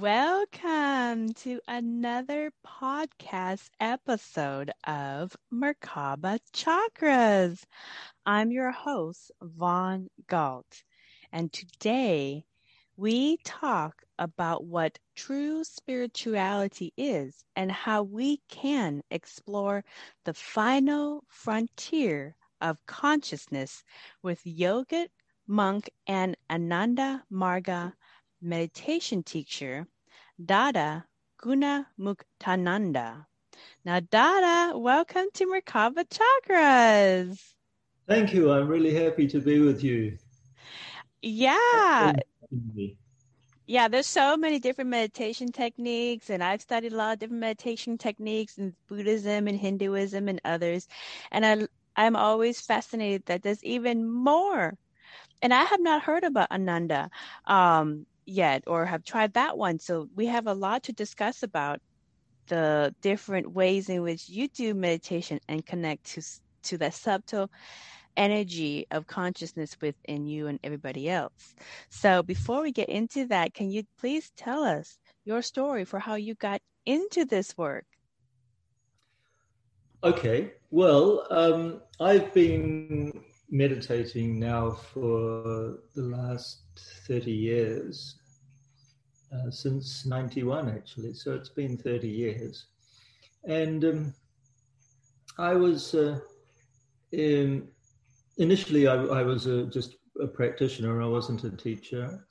Welcome to another podcast episode of Merkaba Chakras. I'm your host, Vaughn Galt, and today we talk about what true spirituality is and how we can explore the final frontier of consciousness with yogic monk and Ananda Marga meditation teacher, Dada Gunamuktananda. Now, Dada, welcome to Merkaba Chakras. Thank you. I'm really happy to be with you. Yeah. Yeah, there's so many different meditation techniques, and I've studied a lot of different meditation techniques in Buddhism and Hinduism and others. And I, I'm always fascinated that there's even more. And I have not heard about Ananda. Um, yet or have tried that one. So we have a lot to discuss about the different ways in which you do meditation and connect to to that subtle energy of consciousness within you and everybody else. So before we get into that, can you please tell us your story for how you got into this work? Okay. Well, um, I've been meditating now for the last 30 years, uh, since 91 actually, so it's been 30 years. And um, I was, uh, in, initially, I, I was a, just a practitioner, I wasn't a teacher.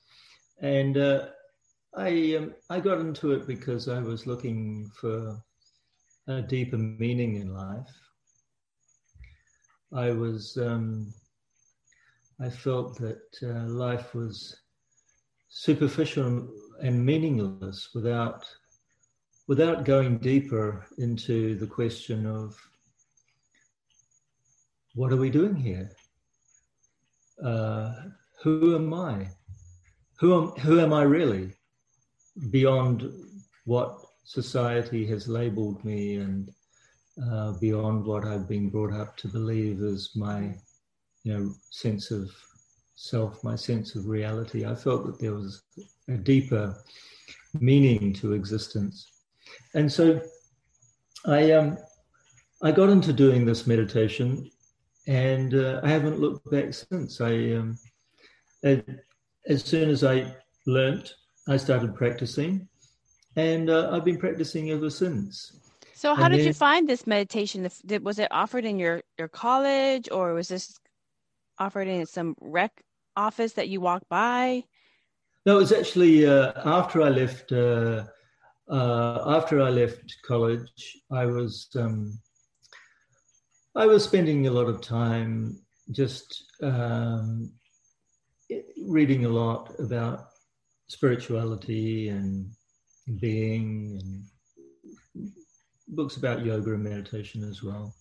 And uh, I, um, I got into it because I was looking for a deeper meaning in life. I was, um, I felt that uh, life was superficial and meaningless without without going deeper into the question of what are we doing here? Uh, who am I? Who am, who am I really? Beyond what society has labeled me and uh, beyond what I've been brought up to believe as my, you know, sense of self, my sense of reality. I felt that there was a deeper meaning to existence, and so I um, I got into doing this meditation, and uh, I haven't looked back since. I um, as soon as I learnt, I started practicing, and uh, I've been practicing ever since. So, how and did then, you find this meditation? Was it offered in your your college, or was this offered in some rec office that you walk by? No, it was actually uh, after I left. Uh, uh, after I left college, I was um, I was spending a lot of time just um, reading a lot about spirituality and being and books about yoga and meditation as well.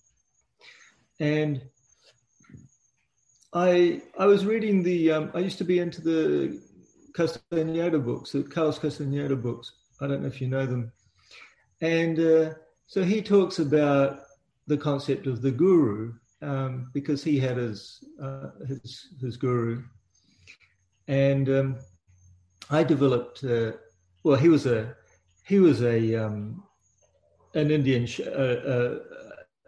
And I I was reading the um, I used to be into the Castaneda books, the Carlos Castaneda books. I don't know if you know them, and uh, so he talks about the concept of the guru um, because he had his uh, his his guru, and um, I developed. Uh, well, he was a he was a um, an Indian uh, uh,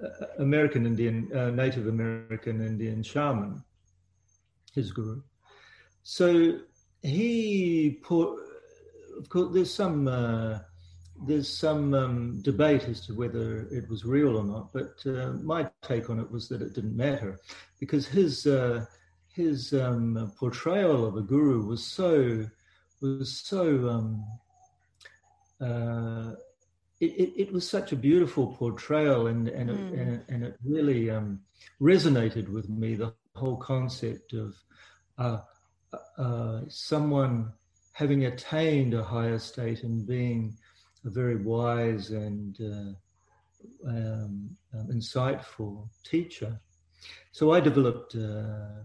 uh, American Indian Native American Indian shaman his guru. So he put, of course, there's some uh, there's some um, debate as to whether it was real or not, but uh, my take on it was that it didn't matter because his uh, his um, portrayal of a guru was so was so um, uh, it, it, it, was such a beautiful portrayal and and, mm. it, hmm. and, it, and it really um, resonated with me the whole concept of uh, uh, someone having attained a higher state and being a very wise and uh, um, um, insightful teacher. So I developed uh,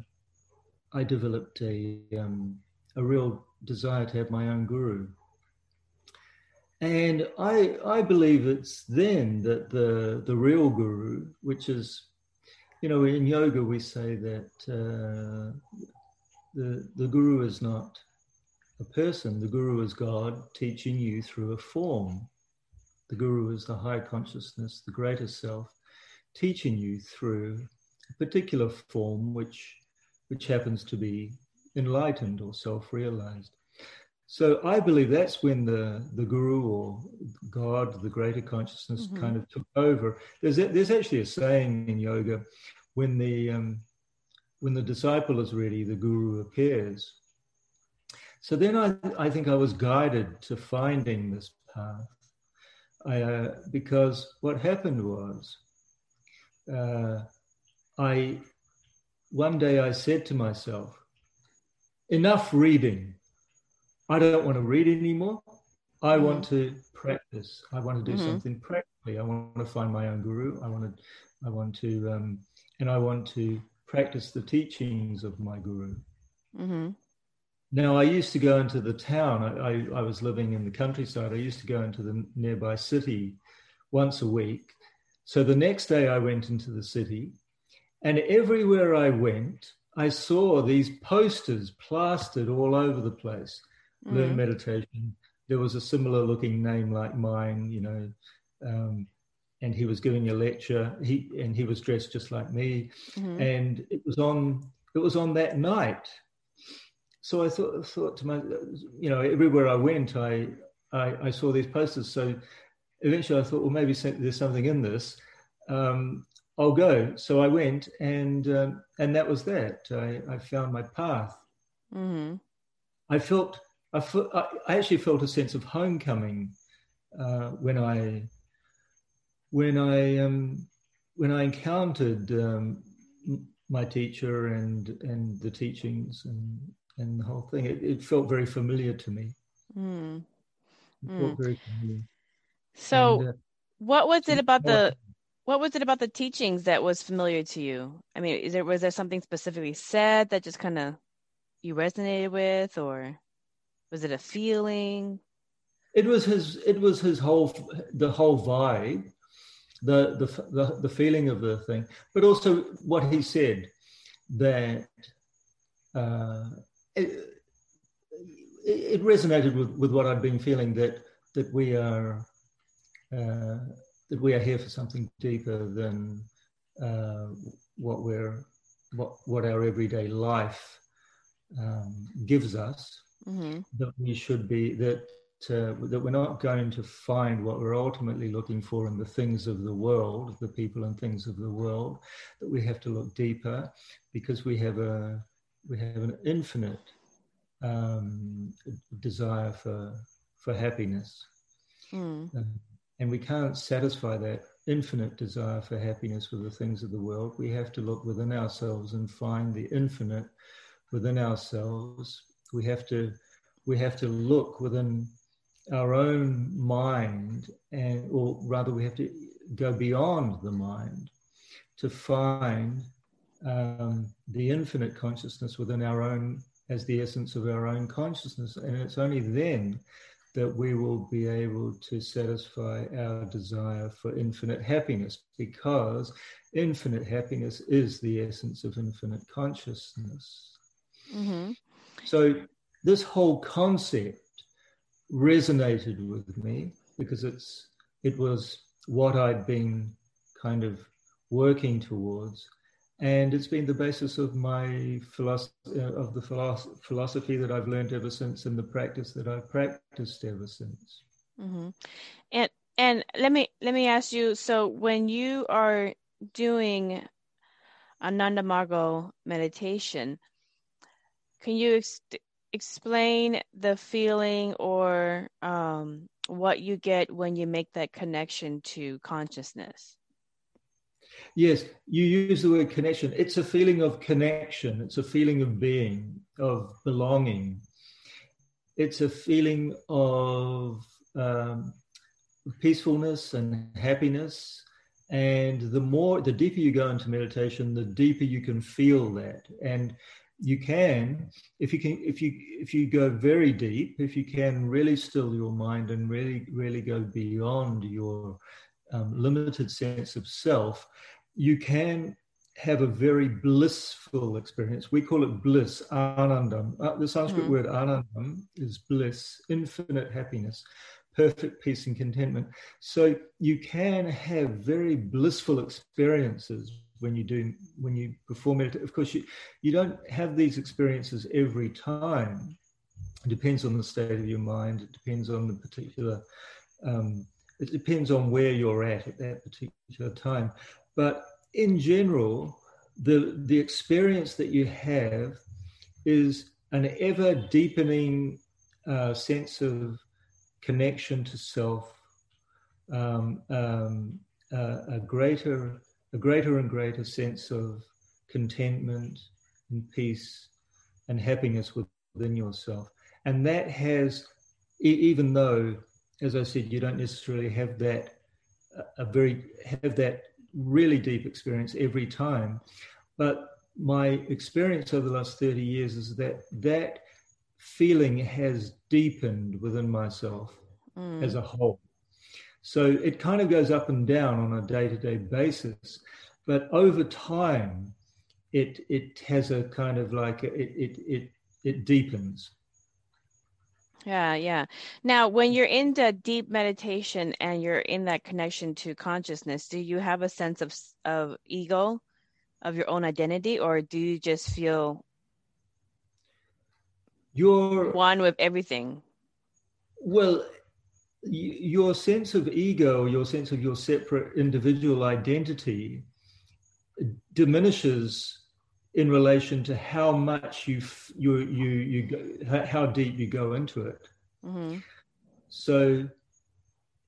I developed a um, a real desire to have my own guru. And I, I believe it's then that the, the real guru, which is, you know, in yoga we say that uh, the, the guru is not a person, the guru is God teaching you through a form. The guru is the high consciousness, the greater self, teaching you through a particular form which, which happens to be enlightened or self realized. So I believe that's when the, the guru or God, the greater consciousness, mm-hmm. kind of took over. There's a, there's actually a saying in yoga, when the um, when the disciple is ready, the guru appears. So then I, I think I was guided to finding this path, I, uh, because what happened was, uh, I one day I said to myself, enough reading. I don't want to read anymore. I mm-hmm. want to practice. I want to do mm-hmm. something practically. I want to find my own guru. I want to, I want to, um, and I want to practice the teachings of my guru. Mm-hmm. Now, I used to go into the town. I, I, I, was living in the countryside. I used to go into the nearby city once a week. So the next day, I went into the city, and everywhere I went, I saw these posters plastered all over the place mm. learn meditation. There was a similar looking name like mine, you know, um, and he was giving a lecture. He and he was dressed just like me, mm-hmm. and it was on it was on that night. So I thought thought to my, you know, everywhere I went, I I, I saw these posters. So eventually, I thought, well, maybe there's something in this. Um, I'll go. So I went, and um, and that was that. I, I found my path. Mm-hmm. I felt I, actually felt a sense of homecoming uh, when I when I um, when I encountered um, my teacher and and the teachings and and the whole thing. It, it felt very familiar to me. Mm. It felt mm. very familiar. So, and, uh, what was it about the what was it about the teachings that was familiar to you? I mean, is there was there something specifically said that just kind of you resonated with, or was it a feeling? It was his. It was his whole the whole vibe, the the the, the feeling of the thing, but also what he said that uh, it, it resonated with, with what I'd been feeling that that we are uh, that we are here for something deeper than uh, what we're what what our everyday life um, gives us mm-hmm. that we should be that uh, that we're not going to find what we're ultimately looking for in the things of the world, the people and things of the world. That we have to look deeper because we have a we have an infinite um, desire for for happiness, mm. and we can't satisfy that infinite desire for happiness with the things of the world. We have to look within ourselves and find the infinite within ourselves we have to we have to look within our own mind and or rather we have to go beyond the mind to find um, the infinite consciousness within our own as the essence of our own consciousness and it's only then that we will be able to satisfy our desire for infinite happiness because infinite happiness is the essence of infinite consciousness mm-hmm. So this whole concept resonated with me because it's it was what I'd been kind of working towards, and it's been the basis of my philosophy uh, of the philosophy that I've learned ever since, and the practice that I've practiced ever since. Mm-hmm. And and let me let me ask you. So when you are doing Ananda Marga meditation, can you ex- explain the feeling or um, what you get when you make that connection to consciousness? Yes, you use the word connection. It's a feeling of connection. It's a feeling of being, of belonging. It's a feeling of um, peacefulness and happiness. And the more, the deeper you go into meditation, the deeper you can feel that. And you can, if you can, if you if you go very deep, if you can really still your mind and really really go beyond your um, limited sense of self, you can have a very blissful experience. We call it bliss, anandam. Uh, the Sanskrit mm-hmm. word anandam is bliss, infinite happiness perfect peace and contentment. So you can have very blissful experiences when you do when you perform it. Of course, you you don't have these experiences every time. It depends on the state of your mind. It depends on the particular. Um, it depends on where you're at at that particular time. But in general, the the experience that you have is an ever deepening uh, sense of connection to self, um, um, uh, a greater, a greater and greater sense of contentment and peace and happiness within yourself. And that has, even though, as I said, you don't necessarily have that, a very, have that really deep experience every time. But my experience over the last 30 years is that that feeling has deepened within myself mm. as a whole. So it kind of goes up and down on a day to day basis. But over time, it, it has a kind of like, it, it, it, it deepens. Yeah, yeah. Now, when you're into deep meditation and you're in that connection to consciousness, do you have a sense of of ego, of your own identity, or do you just feel you're one with everything? Well, your sense of ego, your sense of your separate individual identity, diminishes in relation to how much you you you you go, how deep you go into it. Mm-hmm. So,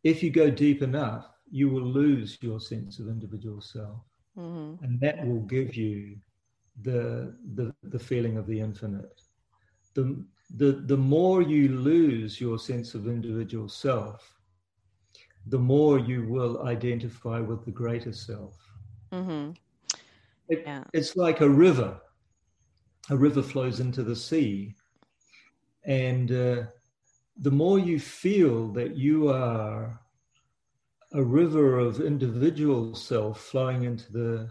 if you go deep enough, you will lose your sense of individual self, mm-hmm. and that will give you the the the feeling of the infinite. The the the more you lose your sense of individual self, the more you will identify with the greater self. Mm-hmm. It, yeah. It's like a river. A river flows into the sea. And uh, the more you feel that you are a river of individual self flowing into the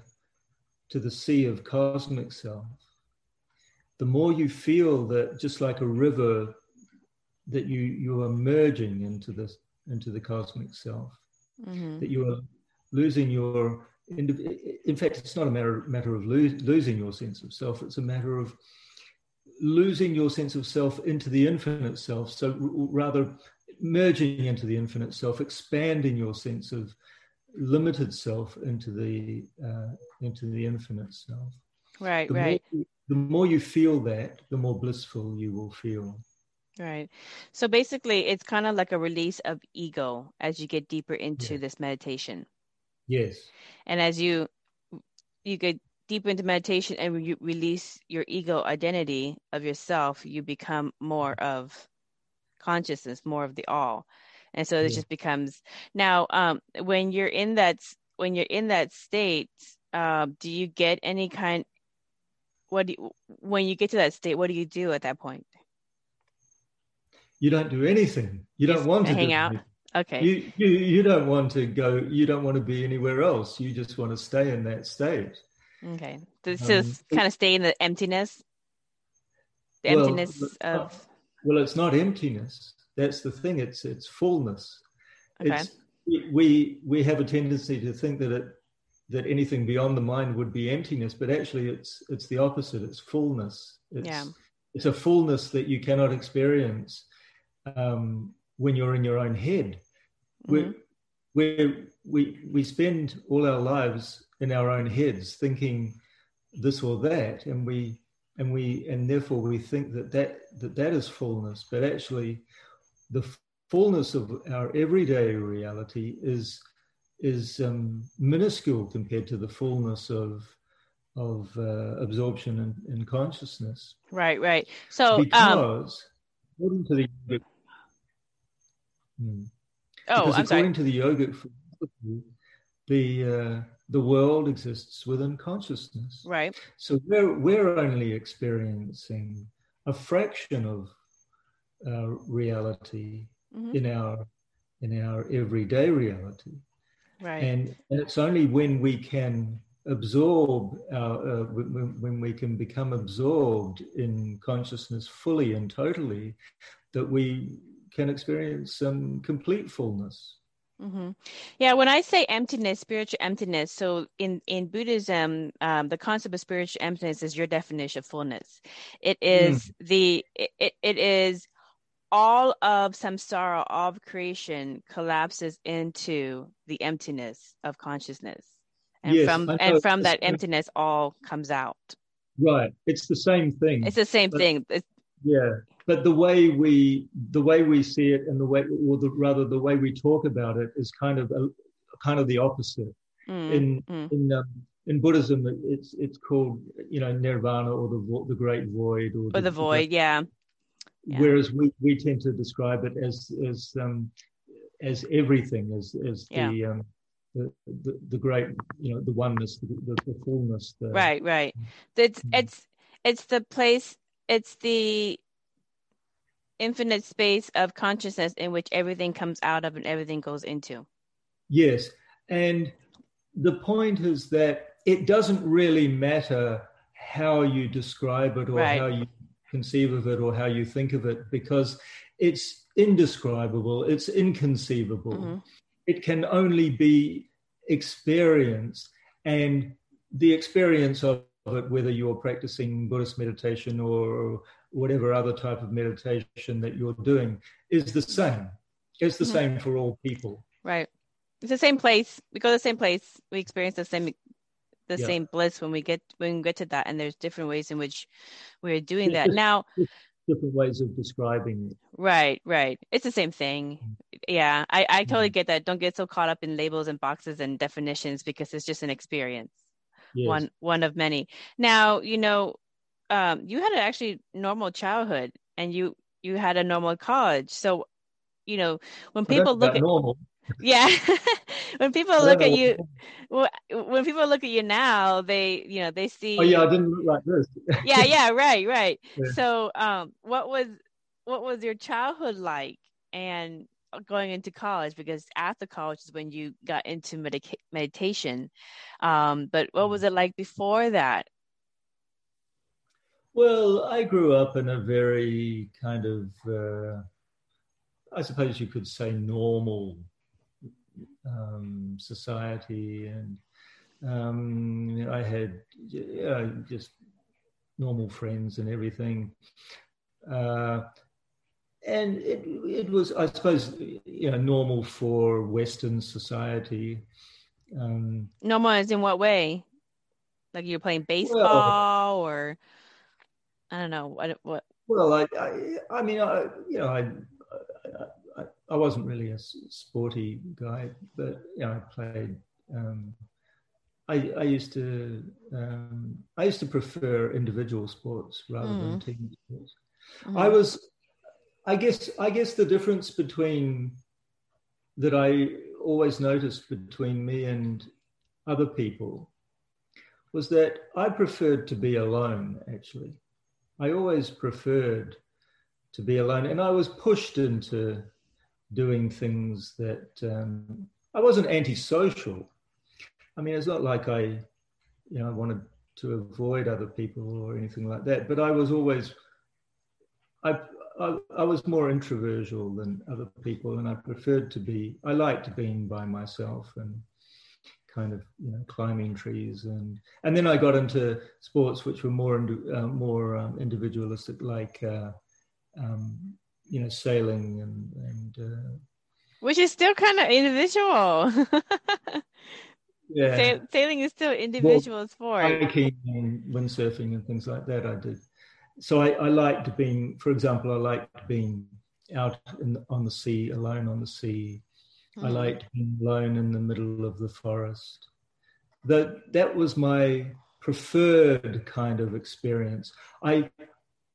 to the sea of cosmic self, the more you feel that just like a river that you you are merging into this into the cosmic self, mm-hmm. that you are losing your in fact, it's not a matter, matter of lo- losing your sense of self, it's a matter of losing your sense of self into the infinite self. So, r- rather, merging into the infinite self, expanding your sense of limited self into the uh, into the infinite self. Right, the right. More, the more you feel that, the more blissful you will feel. Right. So basically, it's kind of like a release of ego as you get deeper into yeah. this meditation. Yes. And as you you get deep into meditation and you release your ego identity of yourself, you become more of consciousness, more of the all. And so it yeah. just becomes now um, when you're in that when you're in that state, uh, do you get any kind what do you, when you get to that state, what do you do at that point? You don't do anything. You don't want to hang out. Anything. Okay. You, you you don't want to go. You don't want to be anywhere else. You just want to stay in that state. Okay. So um, kind of stay in the emptiness. The well, emptiness of. Not, well, it's not emptiness. That's the thing. It's it's fullness. Okay. It's, we we have a tendency to think that it that anything beyond the mind would be emptiness, but actually it's it's the opposite. It's fullness. It's, yeah. It's a fullness that you cannot experience um, when you're in your own head. Mm-hmm. We we we spend all our lives in our own heads thinking this or that, and we and we and therefore we think that that that, that is fullness, but actually, the fullness of our everyday reality is is um, minuscule compared to the fullness of of uh, absorption and, and, consciousness. Right, right. So um, because um, according to the hmm, oh, I'm according sorry. to the yogic philosophy, the uh, the world exists within consciousness. Right. So we're we're only experiencing a fraction of uh, reality mm-hmm. in our in our everyday reality. Right. And, and it's only when we can absorb our, uh, when, when we can become absorbed in consciousness fully and totally that we can experience some complete fullness. Mm-hmm. Yeah, when I say emptiness, spiritual emptiness, so in in Buddhism, um, the concept of spiritual emptiness is your definition of fullness. It is mm. the it, it is all of samsara of creation collapses into the emptiness of consciousness. And yes, from and from that emptiness all comes out. Right. It's the same thing. It's the same but, thing. It's, yeah. But the way we the way we see it and the way or the rather the way we talk about it is kind of a, kind of the opposite. Mm, in mm. in um, in Buddhism, it's it's called you know nirvana or the the great void or, or the, the, void, yeah. Yeah. Whereas we, we tend to describe it as as um, as everything, as as yeah. the, um, the, the the great, you know, the oneness, the, the, the fullness. The, right, right. It's mm-hmm. it's it's the place. It's the infinite space of consciousness in which everything comes out of and everything goes into. Yes, and the point is that it doesn't really matter how you describe it or right. how you conceive of it or how you think of it because it's indescribable, it's inconceivable. Mm-hmm. It can only be experienced, and the experience of it, whether you're practicing Buddhist meditation or whatever other type of meditation that you're doing, is the same. It's the mm-hmm. same for all people. Right. It's the same place. We go to the same place. We experience the same the yeah. same bliss when we get when we get to that and there's different ways in which we're doing that. now different ways of describing it. Right right. It's the same thing. Mm. yeah i i totally mm. get that. Don't get so caught up in labels and boxes and definitions because it's just an experience. Yes. one one of many. Now you know um you had an actually normal childhood and you you had a normal college. So you know when people look at normal yeah. When people look at you when people look at you now they you know they see oh yeah i didn't look like this. Yeah yeah right right. Yeah. so um what was what was your childhood like and going into college? Because after college is when you got into medica- meditation. Um but what was it like before that? Well i grew up in a very kind of uh, i suppose you could say normal um, society, and um, I had yeah, just normal friends and everything. Uh, and it, it was, I suppose, you know, normal for Western society. Um, normal as in what way? Like you're playing baseball, well, or I don't know what what. Well, I, I, I mean, I, you know, I, I wasn't really a sporty guy, but you know, I played. Um, I, I used to um, I used to prefer individual sports rather mm. than team sports. Mm. I was, I guess, I guess the difference between that I always noticed between me and other people was that I preferred to be alone. Actually, I always preferred to be alone, and I was pushed into doing things that um, I wasn't antisocial. I mean, it's not like I, you know, I wanted to avoid other people or anything like that. But I was always, I, I, I was more introversial than other people, and I preferred to be. I liked being by myself and kind of you know climbing trees and and then I got into sports which were more uh, more um, individualistic like uh, um, you know, sailing and and uh, which is still kind of individual. yeah, Sail- sailing is still individual well, sport. Hiking and windsurfing and things like that. I did. So I, I liked being, for example, I liked being out in, on the sea, alone on the sea. Mm. I liked being alone in the middle of the forest. That that was my preferred kind of experience. I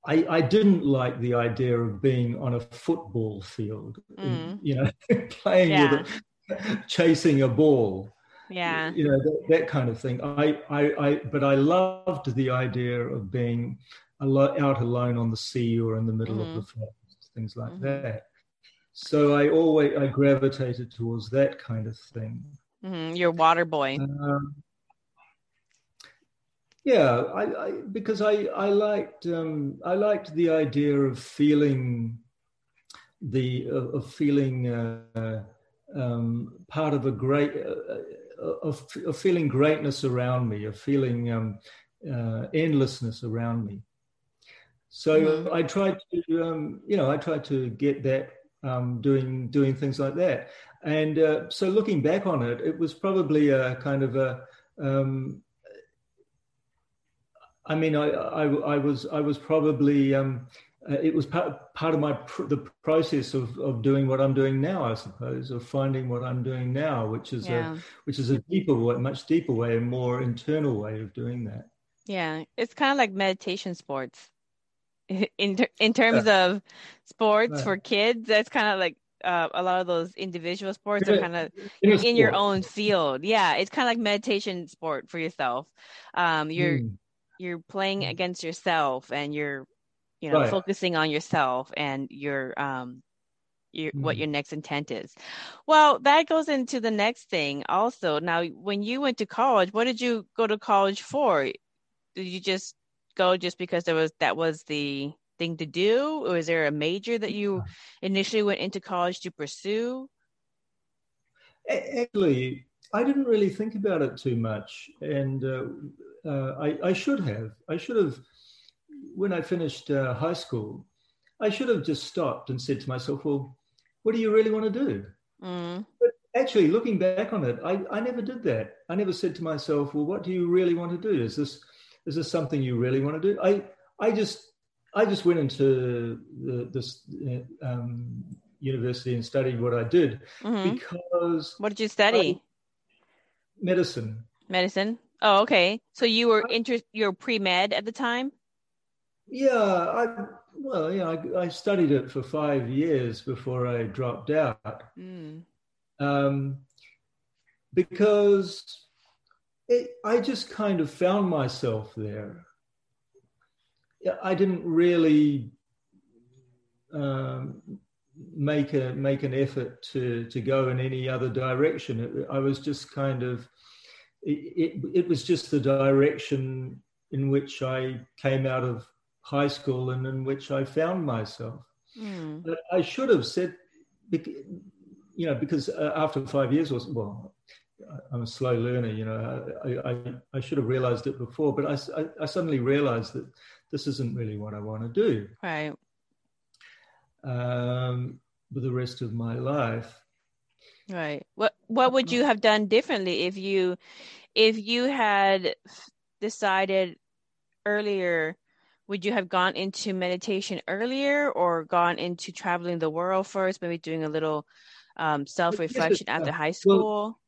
I, I, didn't like the idea of being on a football field, mm. you know, playing yeah. with a, chasing a ball. Yeah. You know, that, that, kind of thing. I, I, I, but I loved the idea of being out alone on the sea or in the middle mm. of the mm-hmm. forest, things like mm-hmm. that. So I always, I gravitated towards that kind of thing. Mm-hmm. You're water boy. Um, yeah, I, I, because I I liked um, I liked the idea of feeling the of, of feeling uh, um, part of a great uh, uh, of, of, feeling greatness around me, of feeling um, uh, endlessness around me. So mm-hmm. I tried to um, you know I tried to get that um, doing doing things like that, and uh, so looking back on it, it was probably a kind of a um, I mean, I, I, I was I was probably um, uh, it was part, part of my pr- the process of, of doing what I'm doing now, I suppose, of finding what I'm doing now, which is yeah. a which is a deeper way, much deeper way, a more internal way of doing that. Yeah, it's kind of like meditation sports. In ter- in terms yeah. of sports yeah. for kids, that's kind of like uh, a lot of those individual sports are kind of in, in your own field. Yeah, it's kind of like meditation sport for yourself. Um, you're mm you're playing mm. against yourself and you're you know right. focusing on yourself and your um your, mm. what your next intent is. Well that goes into the next thing also. Now when you went to college what did you go to college for? Did you just go just because there was that was the thing to do? Or was there a major that you initially went into college to pursue? Actually i didn't really think about it too much. And uh, uh, I, I, should have. I should have, when I finished uh, high school, I should have just stopped and said to myself, well, what do you really want to do? Mm. But actually, looking back on it, I, I never did that. I never said to myself, well, what do you really want to do? Is this, is this something you really want to do? I, I just, I just went into the, this uh, um, university and studied what I did mm-hmm. because. What did you study? I, medicine. Medicine. Oh, okay. So you were inter- you're pre med at the time. Yeah, I well, yeah, I, I, studied it for five years before I dropped out. Mm. Um, because it, I just kind of found myself there. I didn't really um, make a make an effort to to go in any other direction. It, I was just kind of it, it, was just the direction in which I came out of high school and in which I found myself. Mm. But I should have said, you know, because uh, after five years or well, I'm a slow learner, you know, I, I, I should have realized it before, but I, I, I, suddenly realized that this isn't really what I want to do. Right. Um, for the rest of my life. Right. What what would you have done differently if you if you had decided earlier would you have gone into meditation earlier or gone into traveling the world first maybe doing a little um, self-reflection after high school? well,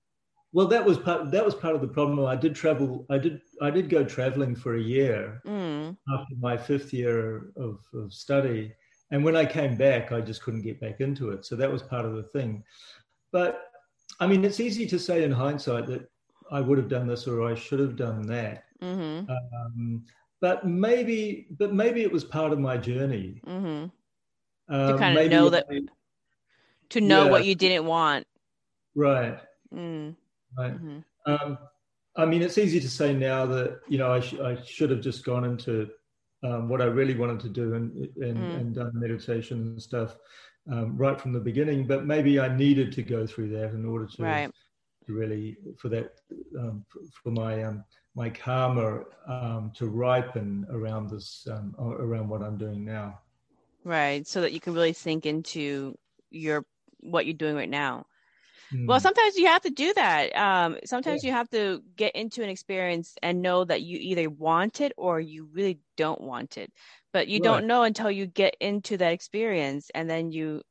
well, that was part that was part of the problem. I did travel i did i did go traveling for a year mm. after my fifth year of, of study. And when i came back i just couldn't get back into it. So that was part of the thing but I mean, it's easy to say in hindsight that I would have done this or I should have done that. Mm-hmm. Um, but maybe, but maybe it was part of my journey. Mm-hmm. Um, to kind of know that, I, to know yeah. what you didn't want. Right. Mm. Right. Mm-hmm. Um, I mean, it's easy to say now that you know I, sh- I should have just gone into um, what I really wanted to do and and, mm. and done meditation and stuff um, right from the beginning, but maybe I needed to go through that in order to, right. to really for that um, for my um, my karma um, to ripen around this um, around what I'm doing now. right so that you can really sink into your what you're doing right now Hmm. well sometimes you have to do that um sometimes you have to get into an experience and know that you either want it or you really don't want it but you Right. don't know until you get into that experience and then you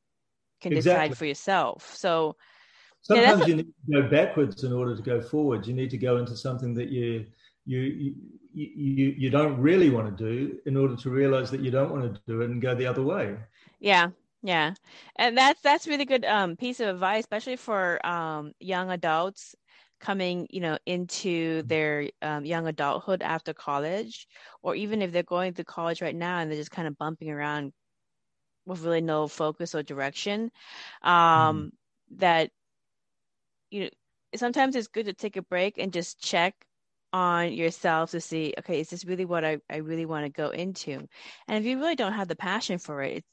can Exactly. decide for yourself so Yeah, Sometimes you need to go backwards in order to go forwards. You need to go into something that you you you you, you don't really want to do in order to realize that you don't want to do it and go the other way. Yeah, yeah, and that's that's really good um piece of advice, especially for um young adults coming, you know, into their um, young adulthood after college, or even if they're going through college right now and they're just kind of bumping around with really no focus or direction. Um, That you know, sometimes it's good to take a break and just check on yourself to see, okay, is this really what I, I really want to go into? And if you really don't have the passion for it, it's,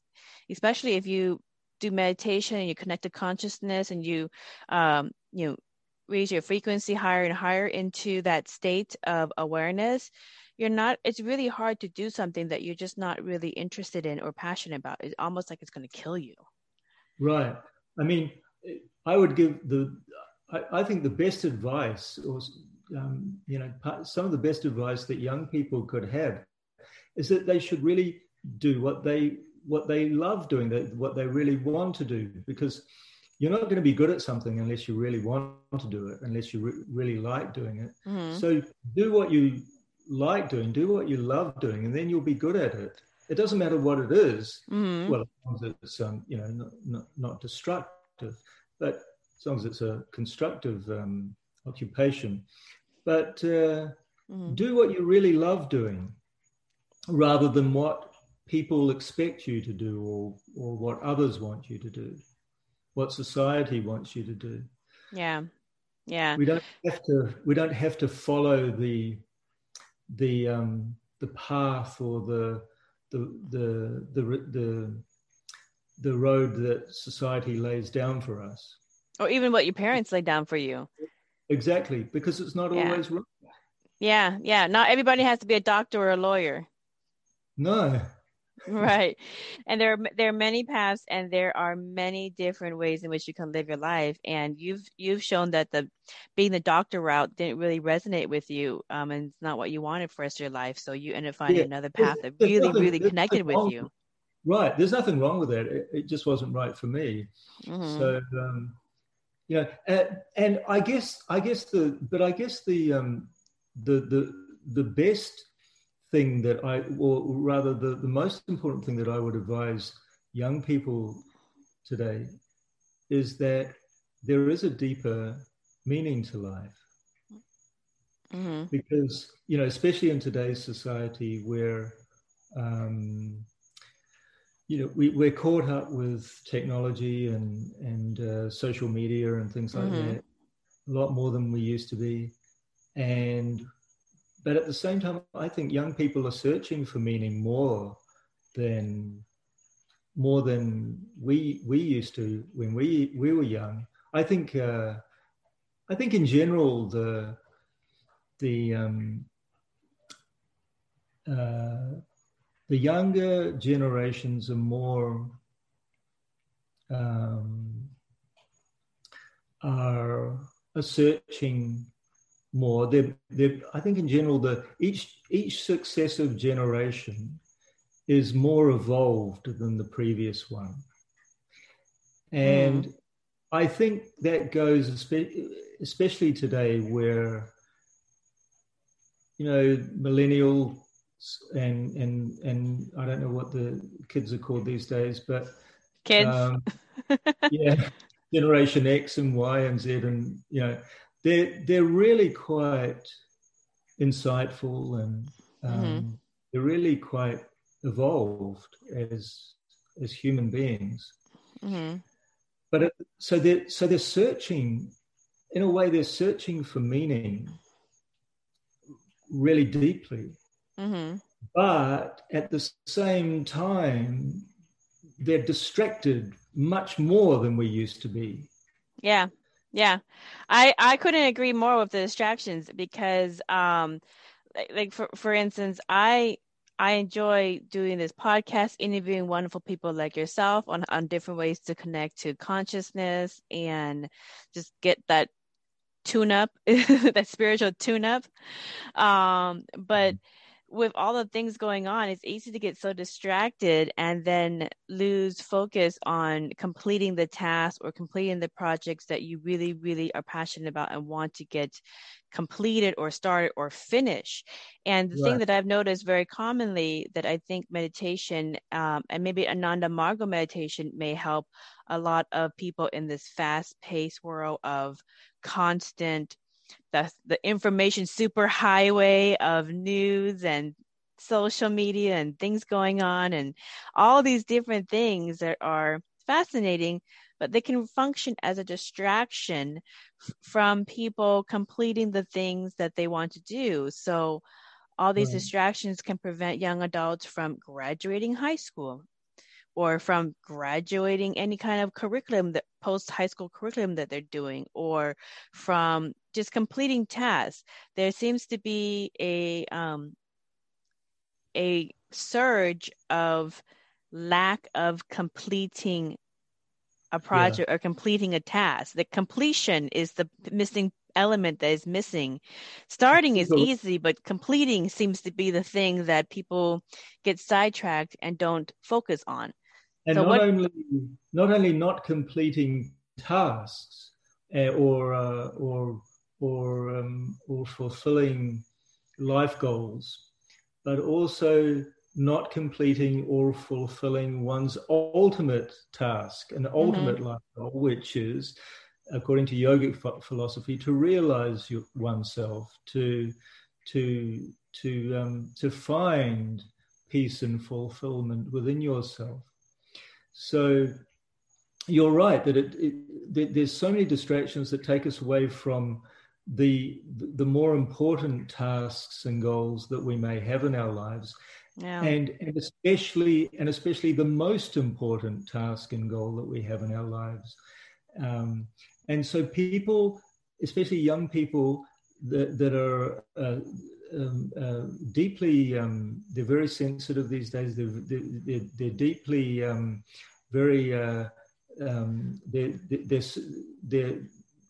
especially if you do meditation and you connect to consciousness and you, um, you know, raise your frequency higher and higher into that state of awareness, you're not, it's really hard to do something that you're just not really interested in or passionate about. It's almost like it's going to kill you. Right. I mean, I would give the, I, I think the best advice, or um, you know, some of the best advice that young people could have, is that they should really do what they what they love doing, that what they really want to do, because you're not going to be good at something unless you really want to do it, unless you re- really like doing it. Mhm. So do what you like doing, do what you love doing, and then you'll be good at it. It doesn't matter what it is. Mhm. Well, as long as it's um, you know not, not not destructive, but as long as it's a constructive um, occupation. But uh, Mhm. do what you really love doing, rather than what people expect you to do or or what others want you to do, what society wants you to do. Yeah. Yeah. We don't have to. We don't have to follow the the um, the path or the the the the the the road that society lays down for us. Or even what your parents lay down for you. Exactly, because it's not Yeah. always right. Yeah. Yeah. Not everybody has to be a doctor or a lawyer. No, right and there are there are many paths and there are many different ways in which you can live your life and you've you've shown that the being the doctor route didn't really resonate with you um and it's not what you wanted for the rest of your life so you ended up finding Yeah. another There's- path that really nothing- really connected with you right. There's nothing wrong with that. It, it just wasn't right for me. Mhm. So um, yeah, and, and I guess I guess the but I guess the um, the the the best thing that I or rather the, the most important thing that I would advise young people today is that there is a deeper meaning to life Mhm. because you know especially in today's society where um, you know we, we're caught up with technology and and uh, social media and things like Mhm. that a lot more than we used to be and but at the same time i think young people are searching for meaning more than more than we we used to when we we were young. I think uh, i think in general the the um, uh, the younger generations are more um, are, are searching more. They're, they're, I think in general, the each each successive generation is more evolved than the previous one, and I think that goes especially today where you know millennial and and and I don't know what the kids are called these days, but kids um, yeah, Generation X and Y and Z, and you know, they're they're really quite insightful and um, Mhm. they're really quite evolved as as human beings. Mhm. But it, so they're so they're searching, in a way, they're searching for meaning really deeply Mhm. but at the same time they're distracted much more than we used to be Yeah. Yeah. I I couldn't agree more with the distractions because um like, like for for instance, I I enjoy doing this podcast, interviewing wonderful people like yourself on, on different ways to connect to consciousness and just get that tune up, that spiritual tune up. Um, but with all the things going on, it's easy to get so distracted and then lose focus on completing the task or completing the projects that you really, really are passionate about and want to get completed or started or finish. And the right. thing that I've noticed very commonly that I think meditation um, and maybe Ananda Marga meditation may help a lot of people in this fast paced world of constant the the information superhighway of news and social media and things going on and all these different things that are fascinating but they can function as a distraction from people completing the things that they want to do so all these right. distractions can prevent young adults from graduating high school or from graduating any kind of curriculum that post high school curriculum that they're doing or from just completing tasks. There seems to be a um, a surge of lack of completing a project yeah. or completing a task. The completion is the missing element that is missing. Starting is easy but completing seems to be the thing that people get sidetracked and don't focus on and so not what... only not only not completing tasks uh, or uh, or or um, or fulfilling life goals, but also not completing or fulfilling one's ultimate task, an mm-hmm. ultimate mm-hmm. life goal, which is, according to yogic philosophy, to realize your, oneself, to to to um, to find peace and fulfillment within yourself. So you're right that it, it, there's so many distractions that take us away from the the more important tasks and goals that we may have in our lives yeah. and and especially and especially the most important task and goal that we have in our lives um, and so people especially young people that, that are uh, um, uh, deeply um, they're very sensitive these days. They're, they're, they're deeply um, very uh, um, they're, they're, they're,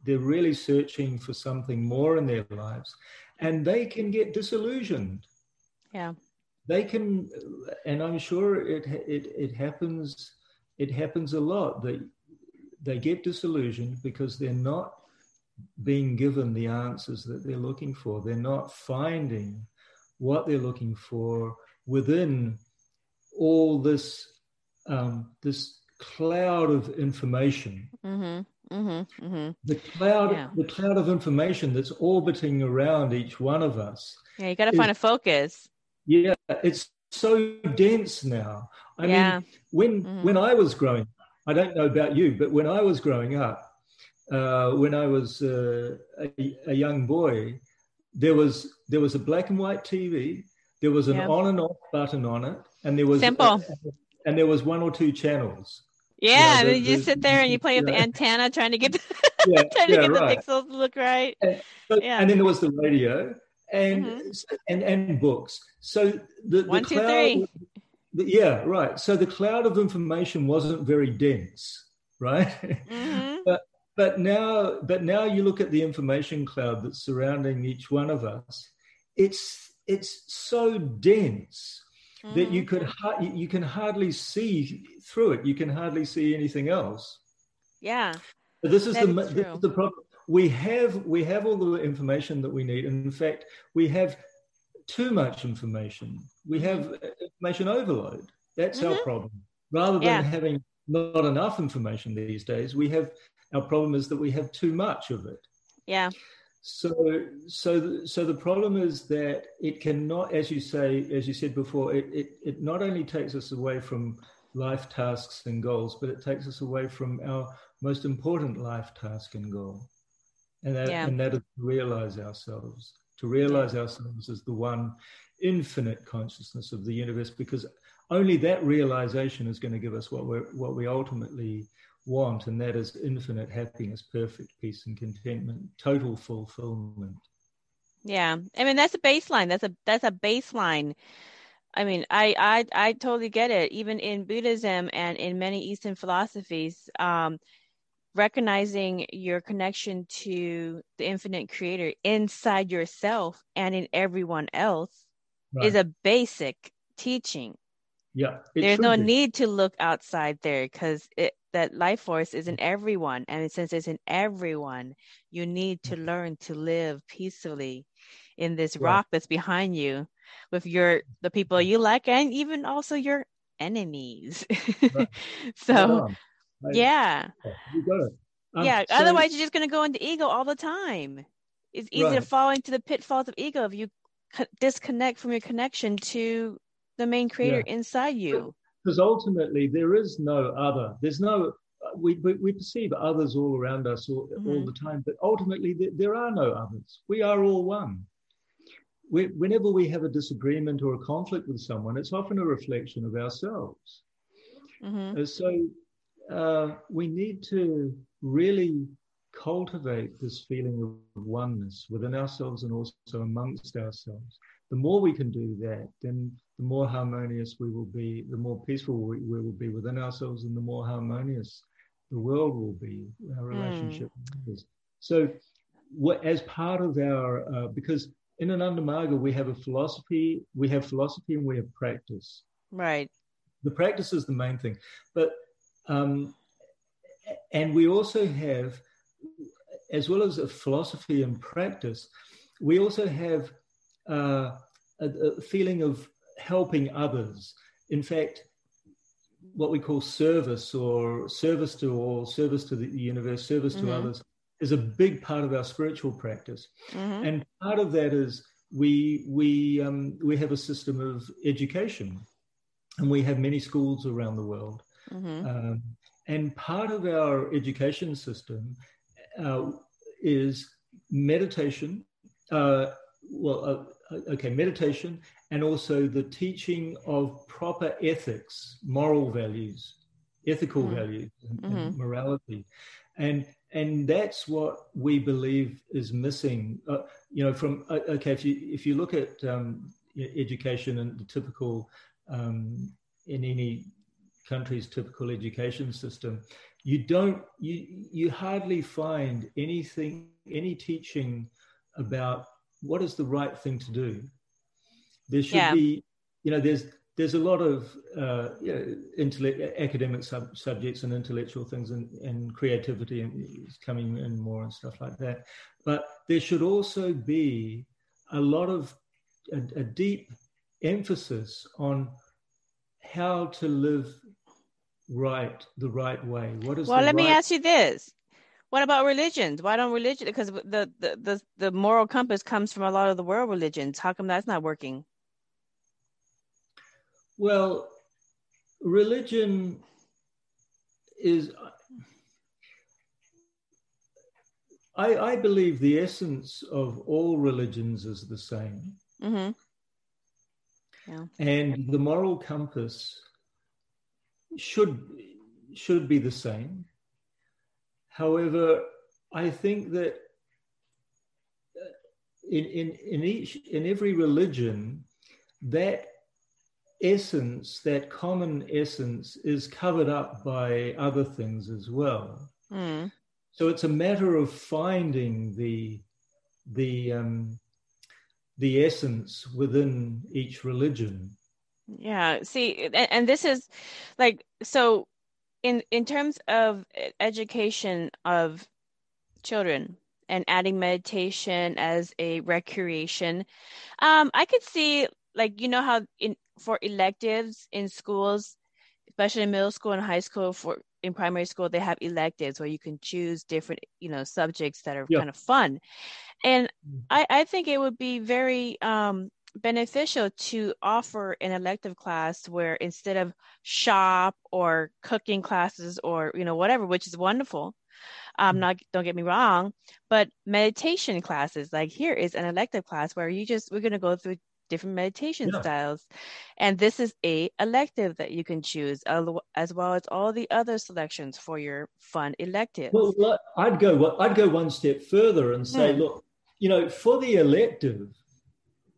they're really searching for something more in their lives. And they can get disillusioned. Yeah. They can and i'm sure it it, it happens it happens a lot that they get disillusioned because they're not being given the answers that they're looking for. They're not finding what they're looking for within all this um, this cloud of information. Mm-hmm, mm-hmm, mm-hmm. The cloud, yeah. the cloud of information that's orbiting around each one of us. Yeah, you got to find a focus. Yeah, it's so dense now. I yeah. mean, when mm-hmm. when I was growing, I don't know about you, but when I was growing up, uh, when I was uh, a, a, young boy, there was there was a black and white TV. There was an yeah. on and off button on it, and there was simple. And there was one or two channels. Yeah, you, know, the, you sit there and you play with the antenna, trying to get the, yeah, trying to get right. the pixels to look right. And, but, yeah. and then there was the radio and mm-hmm. and and books. So the, one, the two, cloud, three. The, yeah, right. So the cloud of information wasn't very dense, right? Mm-hmm. but but now, but now you look at the information cloud that's surrounding each one of us. It's it's so dense mm. that you could ha- you can hardly see through it. You can hardly see anything else. Yeah. But this is the is this is the problem. We have we have all the information that we need, and in fact, we have too much information. We have mm-hmm. information overload. That's mm-hmm. our problem. Rather than yeah. having not enough information these days, we have our problem is that we have too much of it. Yeah. So, so, so the problem is that it cannot, as you say, as you said before, it, it, it not only takes us away from life tasks and goals, but it takes us away from our most important life task and goal. And that, yeah. and that is to realize ourselves, to realize ourselves as the one infinite consciousness of the universe, because only that realization is going to give us what we what we ultimately want, and that is infinite happiness, perfect peace and contentment, total fulfillment. Yeah, I mean that's a baseline. That's a that's a baseline I mean, I, I I totally get it. Even in Buddhism and in many Eastern philosophies, um, recognizing your connection to the infinite creator inside yourself and in everyone else right. is a basic teaching. Yeah. There's no be. need to look outside there because that life force is in everyone. And since it's in everyone, you need to learn to live peacefully in this right. rock that's behind you with your the people you like and even also your enemies. Right. so yeah. Um, yeah. So, Otherwise, you're just going to go into ego all the time. It's easy right. to fall into the pitfalls of ego if you co- disconnect from your connection to the main creator yeah. inside you. Because ultimately, there is no other. There's no. Uh, we, we, we perceive others all around us all, mm-hmm. all the time, but ultimately there, there, are no others. We are all one. We, whenever we have a disagreement or a conflict with someone, it's often a reflection of ourselves. Mm-hmm. So uh, we need to really cultivate this feeling of oneness within ourselves and also amongst ourselves. The more we can do that, then the more harmonious we will be, the more peaceful we, we will be within ourselves, and the more harmonious the world will be, our hmm. relationship mm. So, what, as part of our, uh, because in Ananda Marga, we have a philosophy, we have philosophy and we have practice. Right. The practice is the main thing. But um, and we also have, as well as a philosophy and practice, we also have uh, a, a feeling of helping others. In fact, what we call service or service to all, service to the universe, service to mm-hmm. others is a big part of our spiritual practice. Mm-hmm. And part of that is we we um, we have a system of education, and we have many schools around the world. Mm-hmm. Um, and part of our education system uh, is meditation. Uh, well, uh, okay, meditation, and also the teaching of proper ethics, moral values, ethical mm-hmm. values, and, mm-hmm. and, morality, and and that's what we believe is missing. Uh, you know, from uh, okay, if you if you look at um, education and the typical um, in any country's typical education system, you don't you you hardly find anything any teaching about what is the right thing to do. There should yeah. be, you know, there's there's a lot of uh, you know, intellect, academic sub- subjects and intellectual things and, and creativity and is coming in more and stuff like that. But there should also be a lot of a, a deep emphasis on how to live right the right way what is well let right... me ask you this what about religions why don't religion because the, the the the moral compass comes from a lot of the world religions how come that's not working well religion is I, I believe the essence of all religions is the same. Mm-hmm. Yeah. And the moral compass should should be the same. However, I think that uh, in, in, in each in every religion, that essence, that common essence, is covered up by other things as well. Mm. So it's a matter of finding the the um, the essence within each religion yeah see and, and this is like so in in terms of education of children and adding meditation as a recreation um i could see like you know how in for electives in schools especially in middle school and high school for in primary school they have electives where you can choose different you know subjects that are yeah. kind of fun and mm. i i think it would be very um beneficial to offer an elective class where instead of shop or cooking classes or you know whatever which is wonderful um not don't get me wrong but meditation classes like here is an elective class where you just we're going to go through different meditation yeah. styles and this is a elective that you can choose as well as all the other selections for your fun electives well i'd go i'd go one step further and say mm. look you know for the elective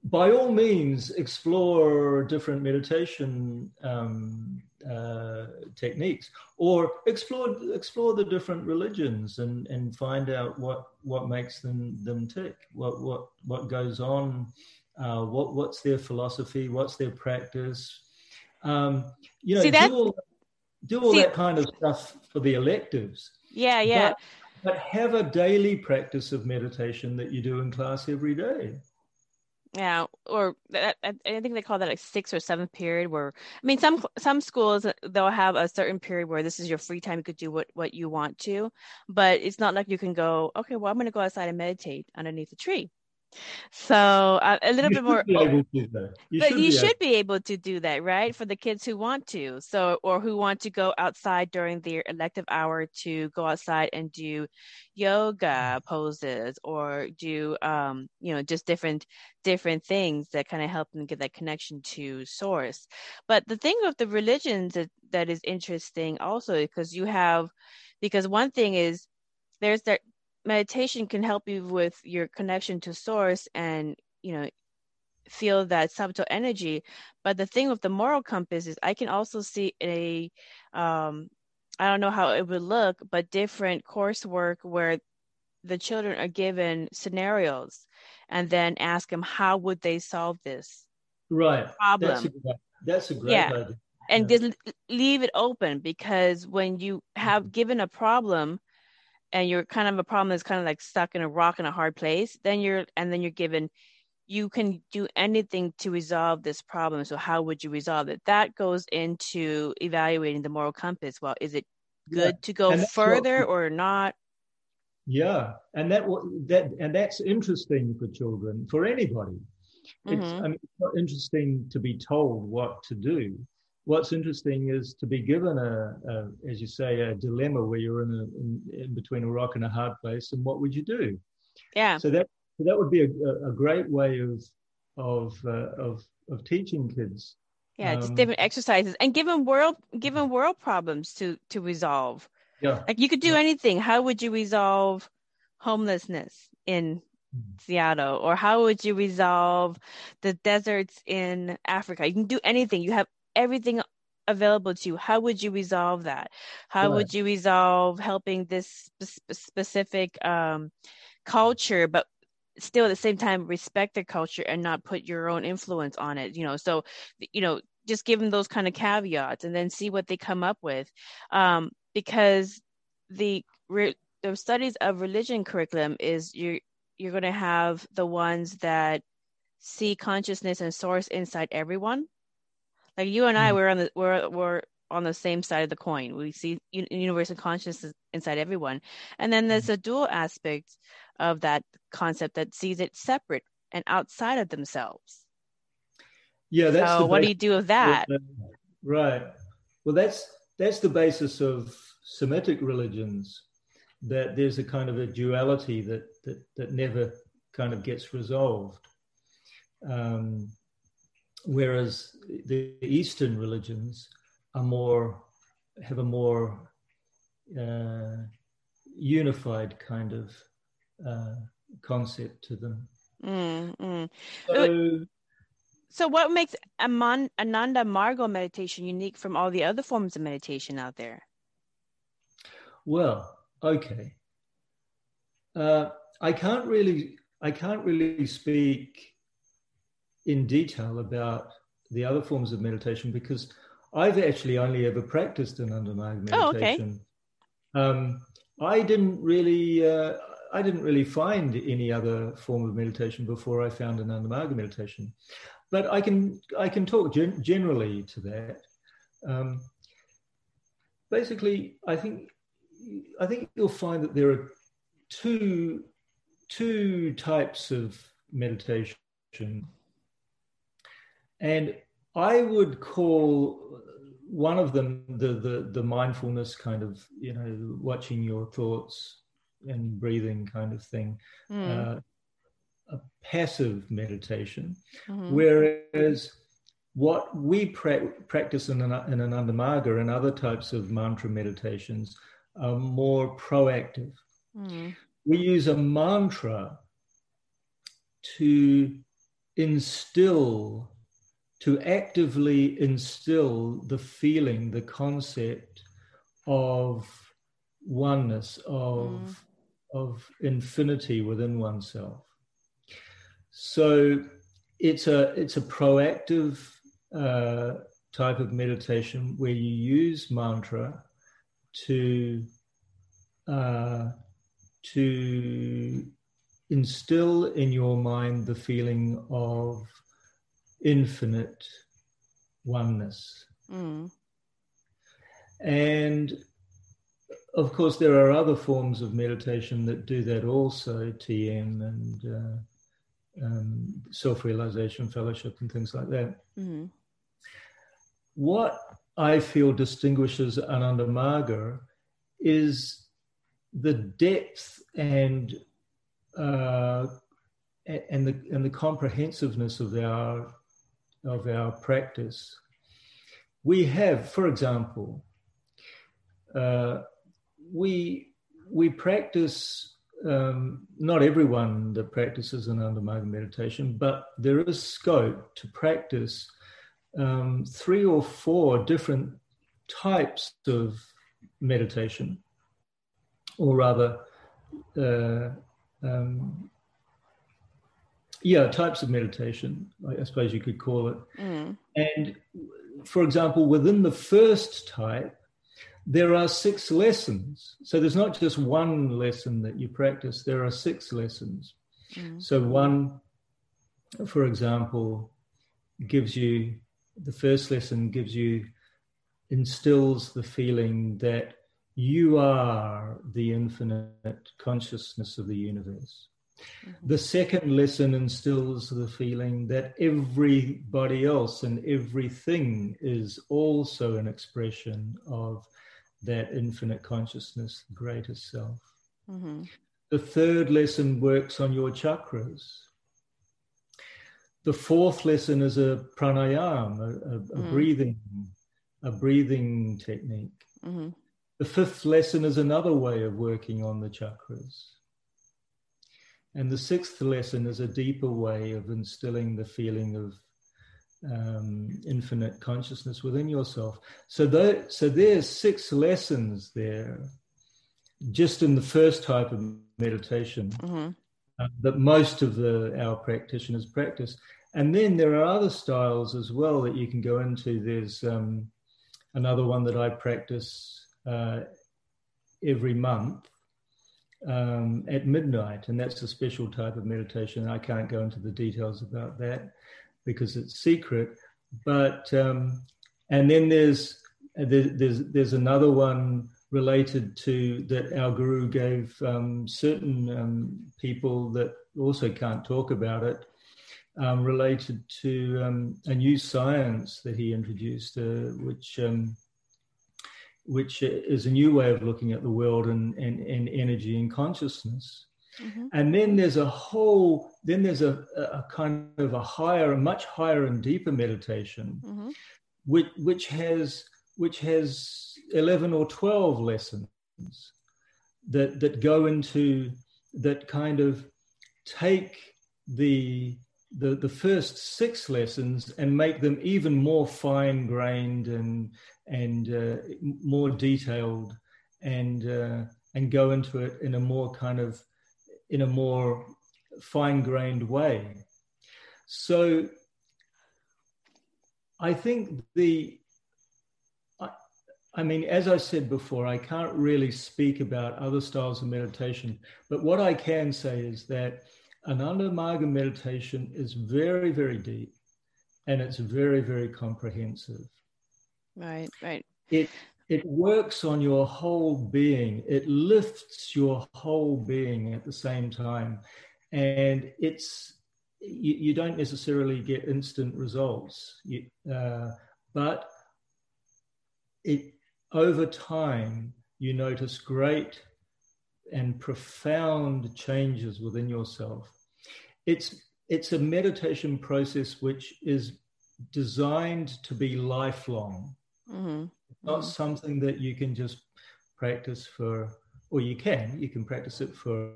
by all means, explore different meditation um, uh, techniques, or explore explore the different religions and and find out what what makes them them tick, what what what goes on, uh, what what's their philosophy, what's their practice. Um, you know, See, that, do all, do all see, that kind of stuff for the electives. Yeah, yeah. But, but have a daily practice of meditation that you do in class every day. Yeah, or I think they call that like sixth or seventh period. Where I mean, some some schools uh, they'll have a certain period where this is your free time. You could do what what you want to, but it's not like you can go. Okay, well, I'm going to go outside and meditate underneath a tree. So uh, a little You bit more. able. You but should you be should be able to do that, right? For the kids who want to, so or who want to go outside during their elective hour to go outside and do yoga poses or do, um, you know, just different different things that kind of help them get that connection to source. But the thing with the religions that, that is interesting also because you have, because one thing is there's that meditation can help you with your connection to source and you know feel that subtle energy but the thing with the moral compass is i can also see a um i don't know how it would look but different coursework where the children are given scenarios and then ask them how would they solve this right. problem That's a, great- that's a great Yeah. idea. and Yeah. just leave it open because when you have given a problem and you're kind of a problem that's kind of like stuck in a rock in a hard place then you're and then you're given you can do anything to resolve this problem so how would you resolve it that goes into evaluating the moral compass well is it Yeah. good to go that's what- further or not Yeah, and that that and that's interesting for children, for anybody. It's Mhm. I mean, it's not interesting to be told what to do. What's interesting is to be given a, a as you say, a dilemma where you're in, a, in in between a rock and a hard place, and what would you do? yeah So that that would be a, a great way of of uh, of of teaching kids. yeah just Um, different exercises and given world given world problems to to resolve Yeah, like you could do Yeah. anything how would you resolve homelessness in Mhm. Seattle or how would you resolve the deserts in Africa you can do anything you have everything available to you how would you resolve that? How Right. would you resolve helping this spe- specific um, culture but still at the same time respect their culture and not put your own influence on it you know? So you know just give them those kind of caveats and then see what they come up with. Um, because the re- the studies of religion curriculum is you're you're going to have the ones that see consciousness and source inside everyone like you and I Mm. we're on the we're we're on the same side of the coin we see un- universal consciousness inside everyone and then there's a dual aspect of that concept that sees it separate and outside of themselves yeah. That's so what do you do with that Right. Well, that's that's the basis of Semitic religions. That there's a kind of a duality that that that never kind of gets resolved. Um, whereas the Eastern religions are more have a more uh, unified kind of uh, concept to them. mm, mm. So, So, what makes Aman- Ananda Marga meditation unique from all the other forms of meditation out there? Well, okay. Uh, I can't really, I can't really speak in detail about the other forms of meditation because I've actually only ever practiced an Ananda Marga Oh, okay. meditation. um, I didn't really, uh, I didn't really find any other form of meditation before I found Ananda Marga meditation. But I can, I can talk gen- generally to that. Um, basically, I think I think you'll find that there are two two types of meditation, and I would call one of them the the, the mindfulness kind of you know watching your thoughts and breathing kind of thing, Mm, uh, a passive meditation. mhm. Whereas what we pra- practice in an, in Ananda Marga and other types of mantra meditations are more proactive. Mm, We use a mantra to instill, to actively instill the feeling, the concept of oneness, of, mm. of infinity within oneself. So it's a it's a proactive uh, type of meditation where you use mantra to uh, to instill in your mind the feeling of infinite oneness. Mm. And of course, there are other forms of meditation that do that also, TM and uh, um, self realization fellowship and things like that. Mm-hmm. What I feel distinguishes Ananda Marga is the depth and uh, and the and the comprehensiveness of our of our practice. We have, for example, uh, we we practice. Um, not everyone that practices Ananda Marga meditation, but there is scope to practice um, three or four different types of meditation, or rather, uh, um, yeah, types of meditation, I suppose you could call it. Mm. And for example, within the first type, there are six lessons. So there's not just one lesson that you practice, there are six lessons. Mm. So, one, for example, gives you the first lesson gives you, instills the feeling that you are the infinite consciousness of the universe. Mm-hmm. The second lesson instills the feeling that everybody else and everything is also an expression of that infinite consciousness, the greatest self. Mm-hmm. The third lesson works on your chakras. The fourth lesson is a pranayama, a, a, a mm. breathing, a breathing technique. Mm-hmm. The fifth lesson is another way of working on the chakras. And the sixth lesson is a deeper way of instilling the feeling of um, infinite consciousness within yourself. So, so there's six lessons there, just in the first type of meditation mm-hmm. uh, that most of the our practitioners practice. And then there are other styles as well that you can go into. There's um, another one that I practice uh, every month um, at midnight, and that's a special type of meditation. I can't go into the details about that because it's secret. But um, and then there's there's there's another one related to that our guru gave um, certain um, people that also can't talk about it, um, related to um, a new science that he introduced, uh, which um, which is a new way of looking at the world and, and, and energy and consciousness. Mm-hmm. And then there's a whole, then there's a, a, kind of a higher, a much higher and deeper meditation, mm-hmm. which, which has which has 11 or 12 lessons that that go into that kind of take the the, the first six lessons and make them even more fine grained and and uh, more detailed and uh, and go into it in a more kind of in a more fine grained way. So I think the I, I mean, as I said before, I can't really speak about other styles of meditation, but what I can say is that Ananda Marga meditation is very, very deep and it's very, very comprehensive. Right, right. It it works on your whole being. It lifts your whole being at the same time. And it's you, you don't necessarily get instant results, you, uh, but it over time you notice great and profound changes within yourself. It's it's a meditation process which is designed to be lifelong. Mm-hmm. Not mm-hmm. something that you can just practice for, or you can, you can practice it for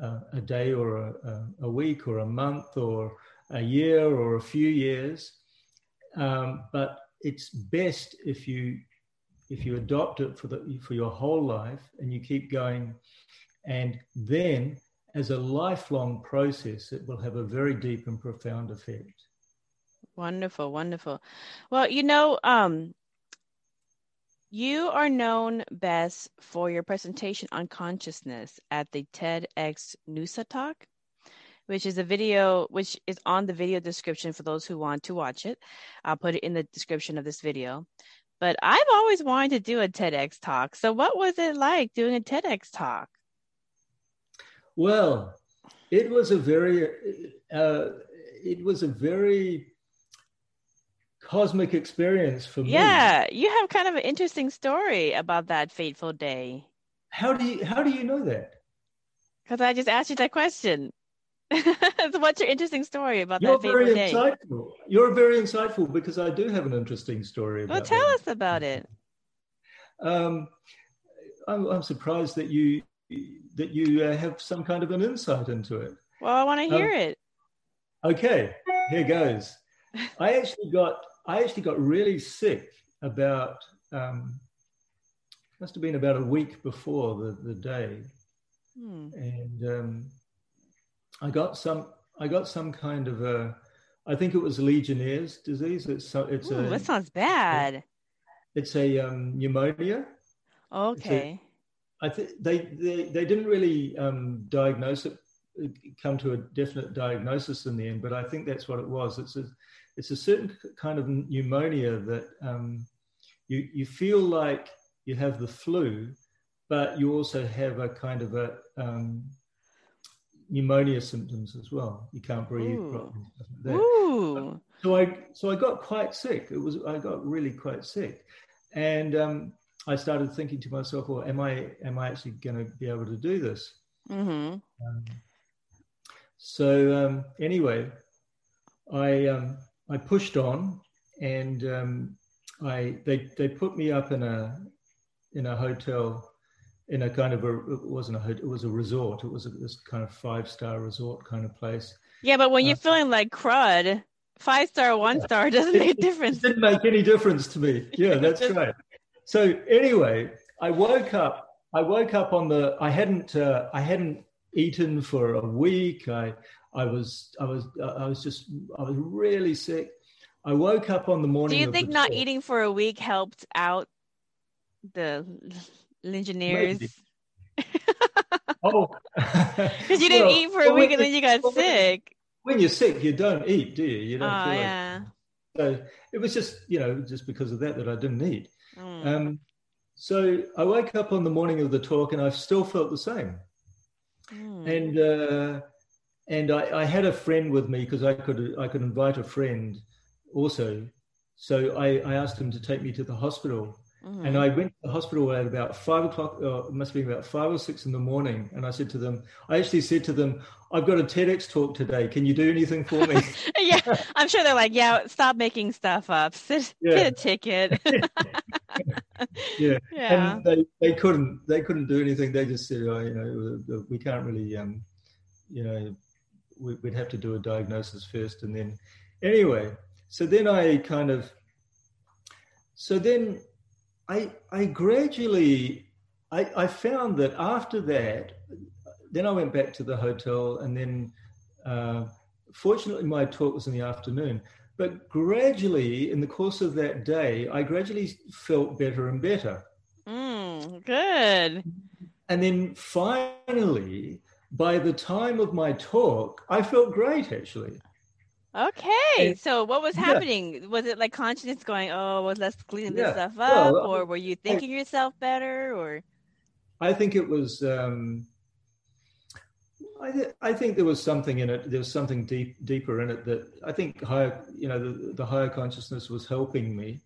uh, a day or a, a, week or a month or a year or a few years, um, but it's best if you if you adopt it for the for your whole life and you keep going, and then as a lifelong process, it will have a very deep and profound effect. Wonderful, wonderful. Well, you know, um, you are known best for your presentation on consciousness at the TEDx Noosa Talk, which is a video which is on the video description for those who want to watch it. I'll put it in the description of this video. But I've always wanted to do a TEDx talk. So, what was it like doing a TEDx talk? Well, it was a very, uh, it was a very cosmic experience for me. Yeah, you have kind of an interesting story about that fateful day. How do you how do you know that? Because I just asked you that question. so what's your interesting story about You're that very day? insightful. You're very insightful because I do have an interesting story. Well, tell that. us about it. Um, I'm, I'm surprised that you that you uh, have some kind of an insight into it. Well, I want to hear Um, it. Okay, here goes. I actually got I actually got really sick about um, must have been about a week before the, the day, Hmm. and um, I got some I got some kind of a I think it was Legionnaire's disease. It's so it's Ooh, a that sounds bad. it's a um, pneumonia. Okay. I think they, they they didn't really um, diagnose it, come to a definite diagnosis in the end, but I think that's what it was. It's a it's a certain kind of pneumonia that um, you you feel like you have the flu, but you also have a kind of a um, pneumonia symptoms as well. You can't breathe properly. stuff like that. Ooh. So I so I got quite sick. It was I got really quite sick, and um, I started thinking to myself, well, am I am I actually going to be able to do this? Mm-hmm. Um, so um, anyway, I um, I pushed on, and um, I they they put me up in a in a hotel, in a kind of a it wasn't a it was a resort. It was a, this kind of five star resort kind of place. Yeah, but when you're Uh, feeling like crud, five star, one star doesn't make a It difference. didn't make any difference to me. Yeah, that's Just- right. So anyway, I woke up. I woke up on the. I hadn't. Uh, I hadn't eaten for a week. I. I was. I was. I was just. I was really sick. I woke up on the morning. Do you think not eating for a week helped out the Maybe. Oh, Because you didn't Well, eat for a well, week and then you- got well, sick. When you're sick, you don't eat, do you? You Oh, don't. feel like- yeah. So it was just, you know, just because of that that I didn't eat. Mm. Um, so I woke up on the morning of the talk and I still felt the same. Mm. and uh, and I, I had a friend with me because I could I could invite a friend also. So I, I asked him to take me to the hospital, Mhm. and I went to the hospital at about five o'clock. Uh, it must be about five or six in the morning. And I said to them, I actually said to them, I've got a TEDx talk today. Can you do anything for me? yeah, I'm sure they're like, yeah, stop making stuff up. Sit, Yeah. Get a ticket. yeah. yeah. And they, they couldn't they couldn't do anything. They just said, oh, you know, we can't really, um, you know, we, we'd have to do a diagnosis first, and then anyway. So then I kind of, so then I I gradually I I found that after that, then I went back to the hotel, and then uh, fortunately my talk was in the afternoon. But gradually, in the course of that day, I gradually felt better and better. Mm, good. And then finally, by the time of my talk, I felt great actually. Okay. So what was yeah. happening? Was it like consciousness going, oh, well, let's clean this Yeah. stuff up? Well, or were you thinking yourself better? Or I think it was. Um, I, th- I think there was something in it. There was something deep, deeper in it that I think higher. You know, the, the higher consciousness was helping me.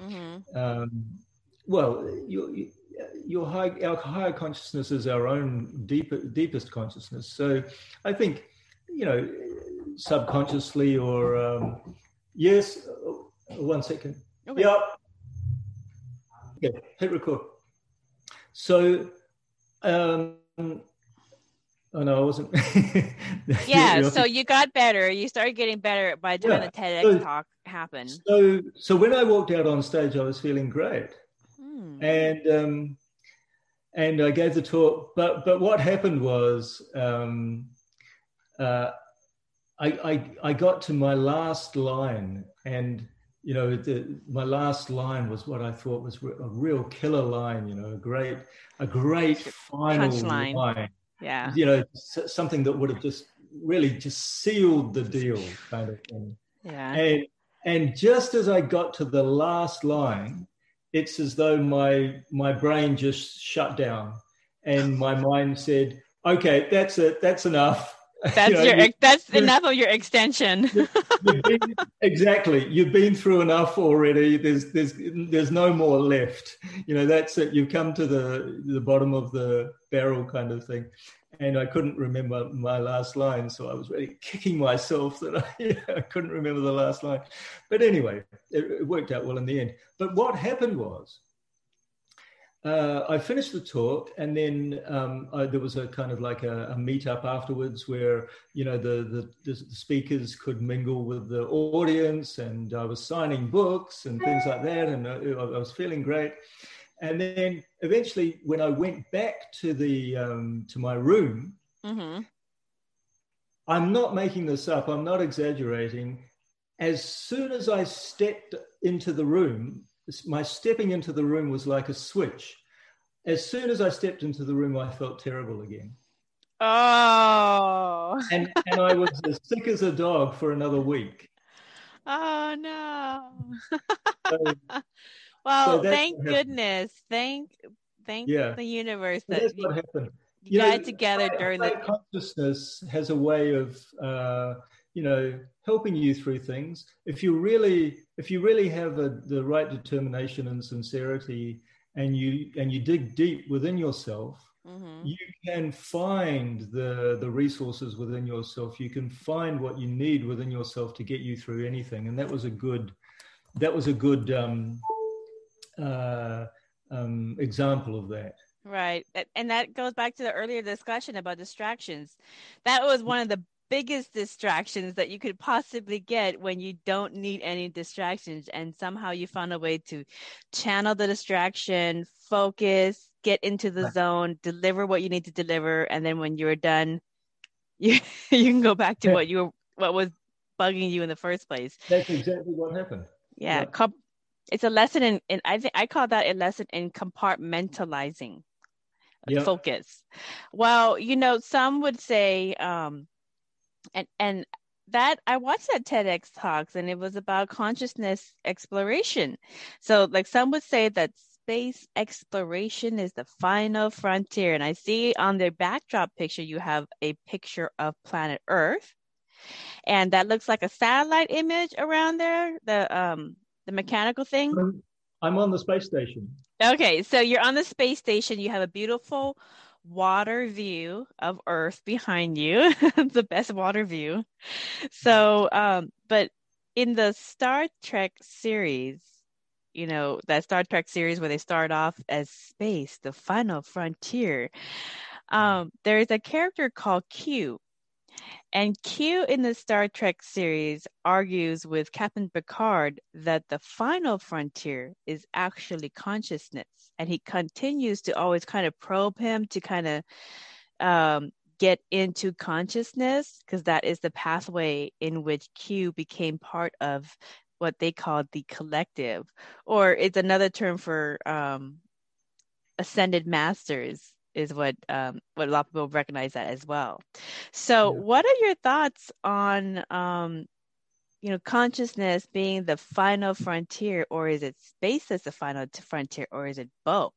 Mhm. Um, well, your your high, our higher consciousness is our own deeper, deepest consciousness. So, I think, you know, subconsciously or um, yes. one second Okay. Yeah. Okay, hit record. So, um, Oh no, I wasn't. yeah, so you got better. You started getting better by the time yeah. the TEDx so, talk happened. So, so when I walked out on stage, I was feeling great, hmm. and um, and I gave the talk. But but what happened was, um, uh, I, I I got to my last line, and you know, the, my last line was what I thought was a real killer line. You know, a great a great final line. line. Yeah. You know something that would have just really just sealed the deal kind of thing. Yeah. And and just as i got to the last line it's as though my my brain just shut down and my mind said okay that's it. That's enough that's you know, your you, that's enough of your extension. You've been, exactly. You've been through enough already. There's there's there's no more left. You know that's it. You've come to the the bottom of the barrel kind of thing. And I couldn't remember my last line, so I was really kicking myself that I, I couldn't remember the last line. But anyway, it, it, worked out well in the end. But what happened was, uh, I finished the talk, and then um, I, there was a kind of like a, a meetup afterwards where you know the, the, the speakers could mingle with the audience, and I was signing books and things like that, and I, I was feeling great. And then eventually, when I went back to the um, to my room, mm-hmm. I'm not making this up. I'm not exaggerating. As soon as I stepped into the room, my stepping into the room was like a switch. As soon as I stepped into the room, I felt terrible again. Oh. and, and I was as sick as a dog for another week. Oh, no. so, well, so thank goodness. Thank thank yeah. the universe that that's what happened. You, got know, together during the consciousness has a way of uh, you know helping you through things. If you really if you really have a, the right determination and sincerity, and you and you dig deep within yourself, Mm-hmm. you can find the the resources within yourself you can find what you need within yourself to get you through anything and that was a good that was a good um, uh, um, example of that. Right. And that goes back to the earlier discussion about distractions. That was one of the biggest distractions that you could possibly get when you don't need any distractions. And somehow you found a way to channel the distraction, focus, get into the zone, deliver what you need to deliver. And then when you're done, you, you can go back to what you were, what was bugging you in the first place. That's exactly what happened. Yeah. yeah it's a lesson in, in I think I call that a lesson in compartmentalizing yep. focus. Well, you know, some would say, um, and and that I watched that TEDx talks and it was about consciousness exploration. So like some would say that space exploration is the final frontier. And I see on the backdrop picture you have a picture of planet Earth. And that looks like a satellite image around there. The um the mechanical thing? I'm on the space station. Okay, so you're on the space station. You have a beautiful water view of Earth behind you, the best water view. So, um, but in the Star Trek series, you know, that Star Trek series where they start off as space, the final frontier, um, there's a character called Q. And Q in the Star Trek series argues with Captain Picard that the final frontier is actually consciousness. And he continues to always kind of probe him to kind of um, get into consciousness, because that is the pathway in which Q became part of what they call the collective, or it's another term for um, ascended masters is what um, what a lot of people recognize that as well. So, yeah. what are your thoughts on um, you know consciousness being the final frontier, or is it space as the final frontier, or is it both?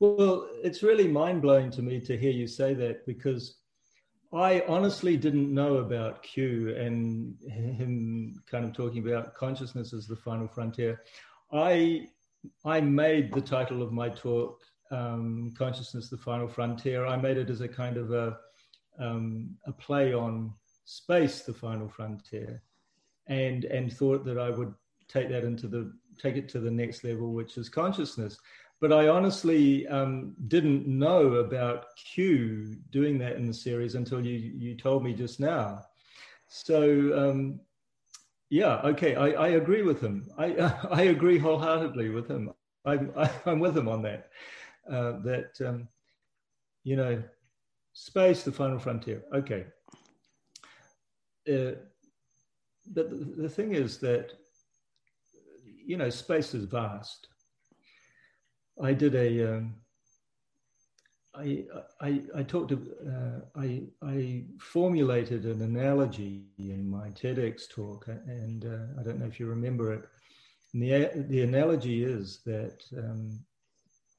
Well, it's really mind blowing to me to hear you say that because I honestly didn't know about Q and him kind of talking about consciousness as the final frontier. I I made the title of my talk um, consciousness, the final frontier. I made it as a kind of a, um, a play on space, the final frontier, and and thought that I would take that into the take it to the next level, which is consciousness. but I honestly um, didn't know about Q doing that in the series until you you told me just now. So um, yeah, okay, I, I agree with him. I I agree wholeheartedly with him. I'm I'm with him on that. Uh, that um, you know, space, the final frontier. Okay. Uh, but the, the thing is that you know, space is vast I did a. Um, I, I, I talked to, uh, I, I formulated an analogy in my TEDx talk, and uh, I don't know if you remember it. And the, the analogy is that um,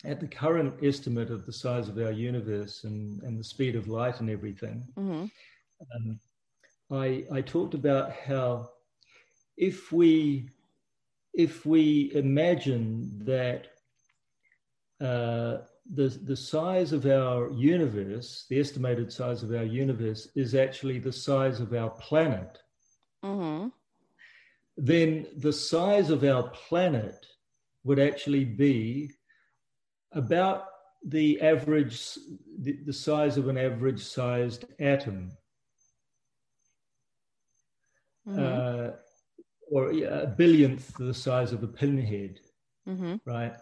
at the current estimate of the size of our universe and, and the speed of light and everything, mm-hmm. um, I, I talked about how if we if we imagine that uh, the, the size of our universe, the estimated size of our universe, is actually the size of our planet, mm-hmm. then the size of our planet would actually be about the average, the, the size of an average sized atom. Mm-hmm. Uh, or a billionth the size of a pinhead, mm-hmm. right?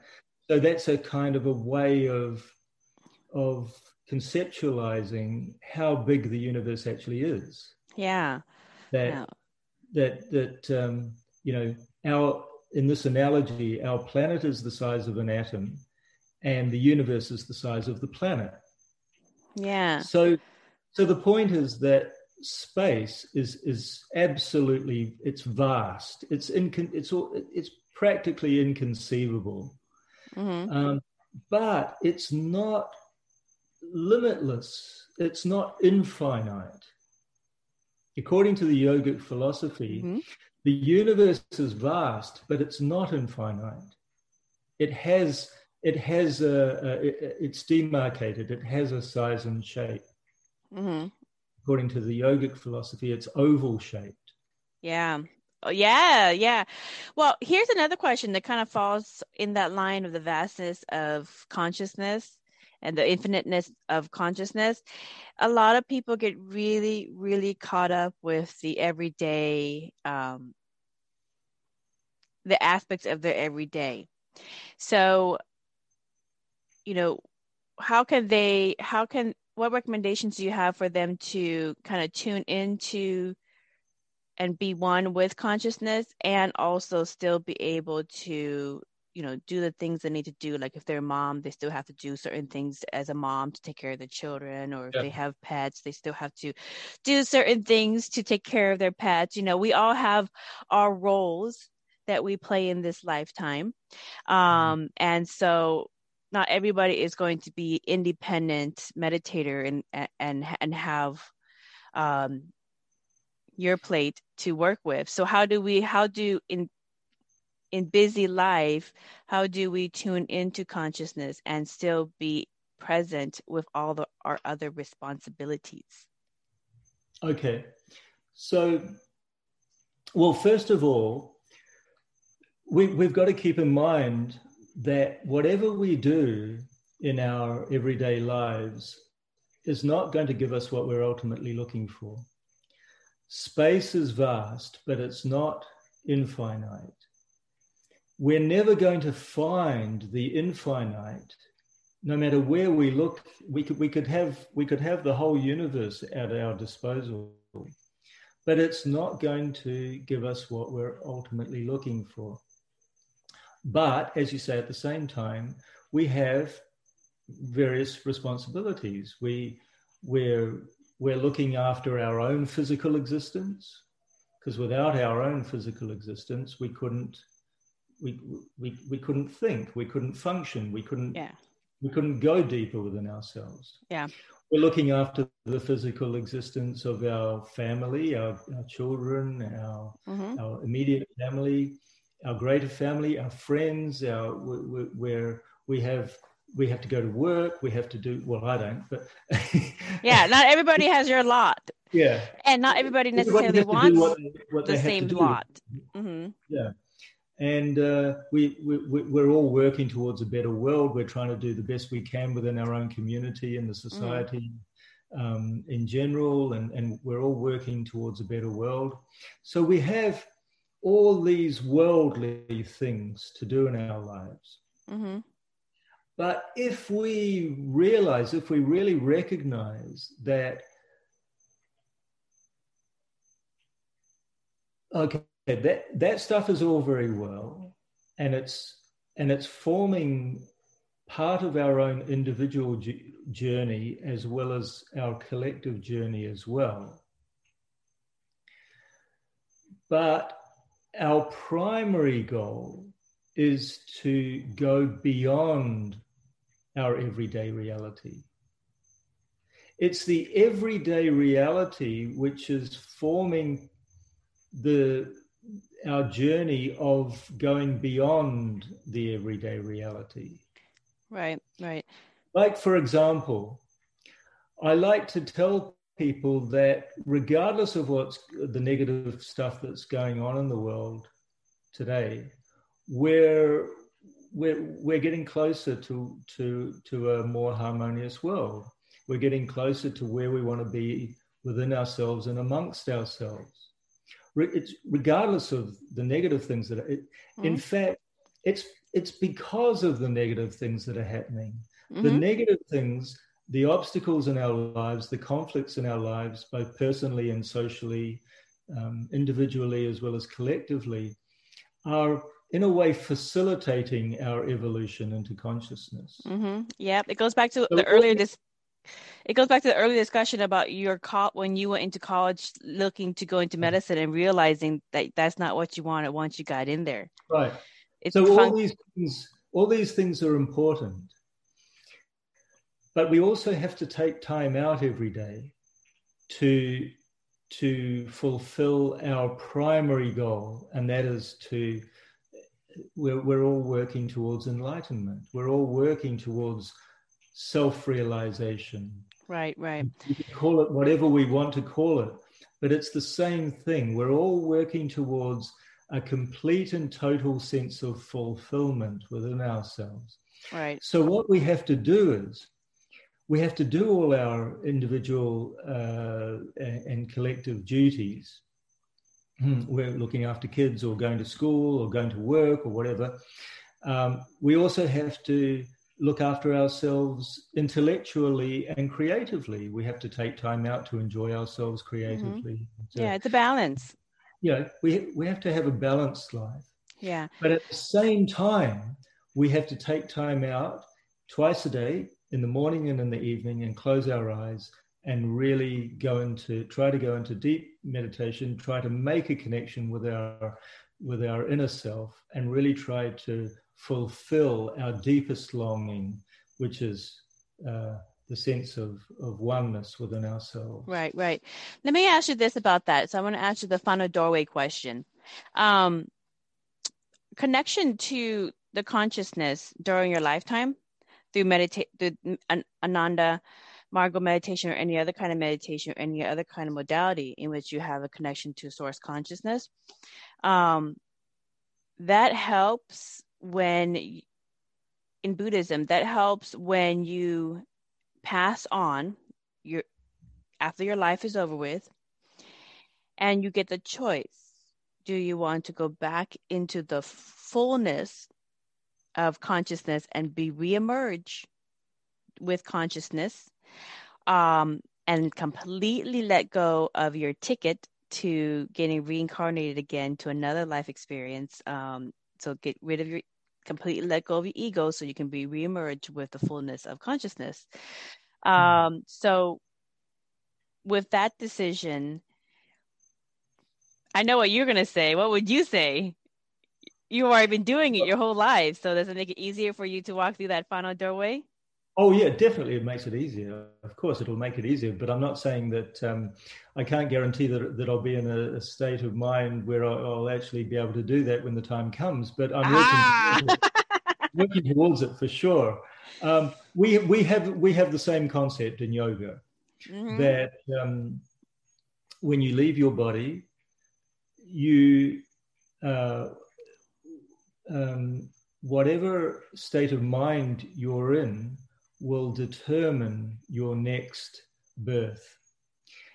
so that's a kind of a way of of conceptualizing how big the universe actually is. Yeah. That yeah. that that um, you know our in this analogy, our planet is the size of an atom, and the universe is the size of the planet. Yeah. So so the point is that space is is absolutely it's vast. It's in it's all, it's practically inconceivable Mm-hmm. Um, but it's not limitless, it's not infinite. According to the yogic philosophy, mm-hmm. the universe is vast, but it's not infinite. It has it has a, a it, it's demarcated. It has a size and shape. Mm-hmm. According to the yogic philosophy, it's oval shaped. Yeah, Oh, yeah, yeah. Well, here's another question that kind of falls in that line of the vastness of consciousness and the infiniteness of consciousness. A lot of people get really, really caught up with the everyday, um, the aspects of their everyday. So, you know, how can they, how can, what recommendations do you have for them to kind of tune into and be one with consciousness and also still be able to you know do the things they need to do like if they're a mom they still have to do certain things as a mom to take care of the children or if yeah. they have pets they still have to do certain things to take care of their pets you know we all have our roles that we play in this lifetime mm-hmm. um, and so not everybody is going to be independent meditator and and and have um, your plate to work with. So how do we how do in in busy life how do we tune into consciousness and still be present with all the, our other responsibilities? Okay. So well first of all we, we've got to keep in mind that whatever we do in our everyday lives is not going to give us what we're ultimately looking for Space is vast, but it's not infinite. We're never going to find the infinite, no matter where we look. We could, we could, have, we could have the whole universe at our disposal, but it's not going to give us what we're ultimately looking for. But as you say, at the same time, we have various responsibilities. We, we're we're looking after our own physical existence because without our own physical existence we couldn't we, we we couldn't think we couldn't function we couldn't yeah. we couldn't go deeper within ourselves yeah we're looking after the physical existence of our family our, our children our mm-hmm. our immediate family our greater family our friends our where we have we have to go to work we have to do well i don't but yeah not everybody has your lot yeah and not everybody necessarily everybody wants what they, what the same lot mm-hmm. yeah and uh, we, we, we're all working towards a better world. We're trying to do the best we can within our own community and the mm. society mm. um, in general, and, and we're all working towards a better world. So we have all these worldly things to do in our lives. Mm-hmm. But if we realize, if we really recognize that, okay, that, that stuff is all very well, and it's and it's forming part of our own individual journey as well as our collective journey as well. But our primary goal is to go beyond our everyday reality. It's the everyday reality which is forming the our journey of going beyond the everyday reality. Right, right. Like, for example, I like to tell people that regardless of what's the negative stuff that's going on in the world today, we're we're, we're getting closer to, to, to a more harmonious world. We're getting closer to where we want to be within ourselves and amongst ourselves it's regardless of the negative things that are, it, mm-hmm. in fact it's it's because of the negative things that are happening mm-hmm. the negative things the obstacles in our lives the conflicts in our lives both personally and socially um, individually as well as collectively are in a way facilitating our evolution into consciousness. Mm-hmm. yeah it goes back to so the earlier this it goes back to the earlier discussion about your call when you went into college looking to go into medicine and realizing that that's not what you wanted once you got in there. Right. It's so fun- all these things all these things are important but we also have to take time out every day to to fulfill our primary goal and that is to we're, we're all working towards enlightenment. We're all working towards self-realization. Right right. We can call it whatever we want to call it but it's the same thing. We're all working towards a complete and total sense of fulfillment within ourselves. Right. So what we have to do is we have to do all our individual uh, and collective duties we're looking after kids or going to school or going to work or whatever um, we also have to look after ourselves intellectually and creatively. We have to take time out to enjoy ourselves creatively. Mm-hmm. So, yeah, it's a balance. Yeah, we we have to have a balanced life. Yeah. But at the same time, we have to take time out twice a day, in the morning and in the evening, and close our eyes and really go into try to go into deep meditation, try to make a connection with our with our inner self, and really try to fulfill our deepest longing, which is uh, the sense of, of oneness within ourselves. Right, right. Let me ask you this about that. So I want to ask you the final doorway question. Um, connection to the consciousness during your lifetime through meditate through Ananda Marga meditation or any other kind of meditation or any other kind of modality in which you have a connection to source consciousness. Um, that helps when in Buddhism, that helps when you pass on your after your life is over with and you get the choice do you want to go back into the fullness of consciousness and be reemerge with consciousness um, and completely let go of your ticket to getting reincarnated again to another life experience um, so get rid of your completely let go of your ego so you can be reemerged with the fullness of consciousness. Mm-hmm. Um, so with that decision, I know what you're going to say. What would you say? You've already been doing it your whole life. So does it make it easier for you to walk through that final doorway? Oh yeah, definitely. It makes it easier. Of course, it'll make it easier. But I'm not saying that um, I can't guarantee that that I'll be in a, a state of mind where I'll, I'll, actually be able to do that when the time comes. But I'm ah! working, towards, working towards it for sure. Um, we we have we have the same concept in yoga mm-hmm. that um, when you leave your body, you uh, um, whatever state of mind you're in will determine your next birth.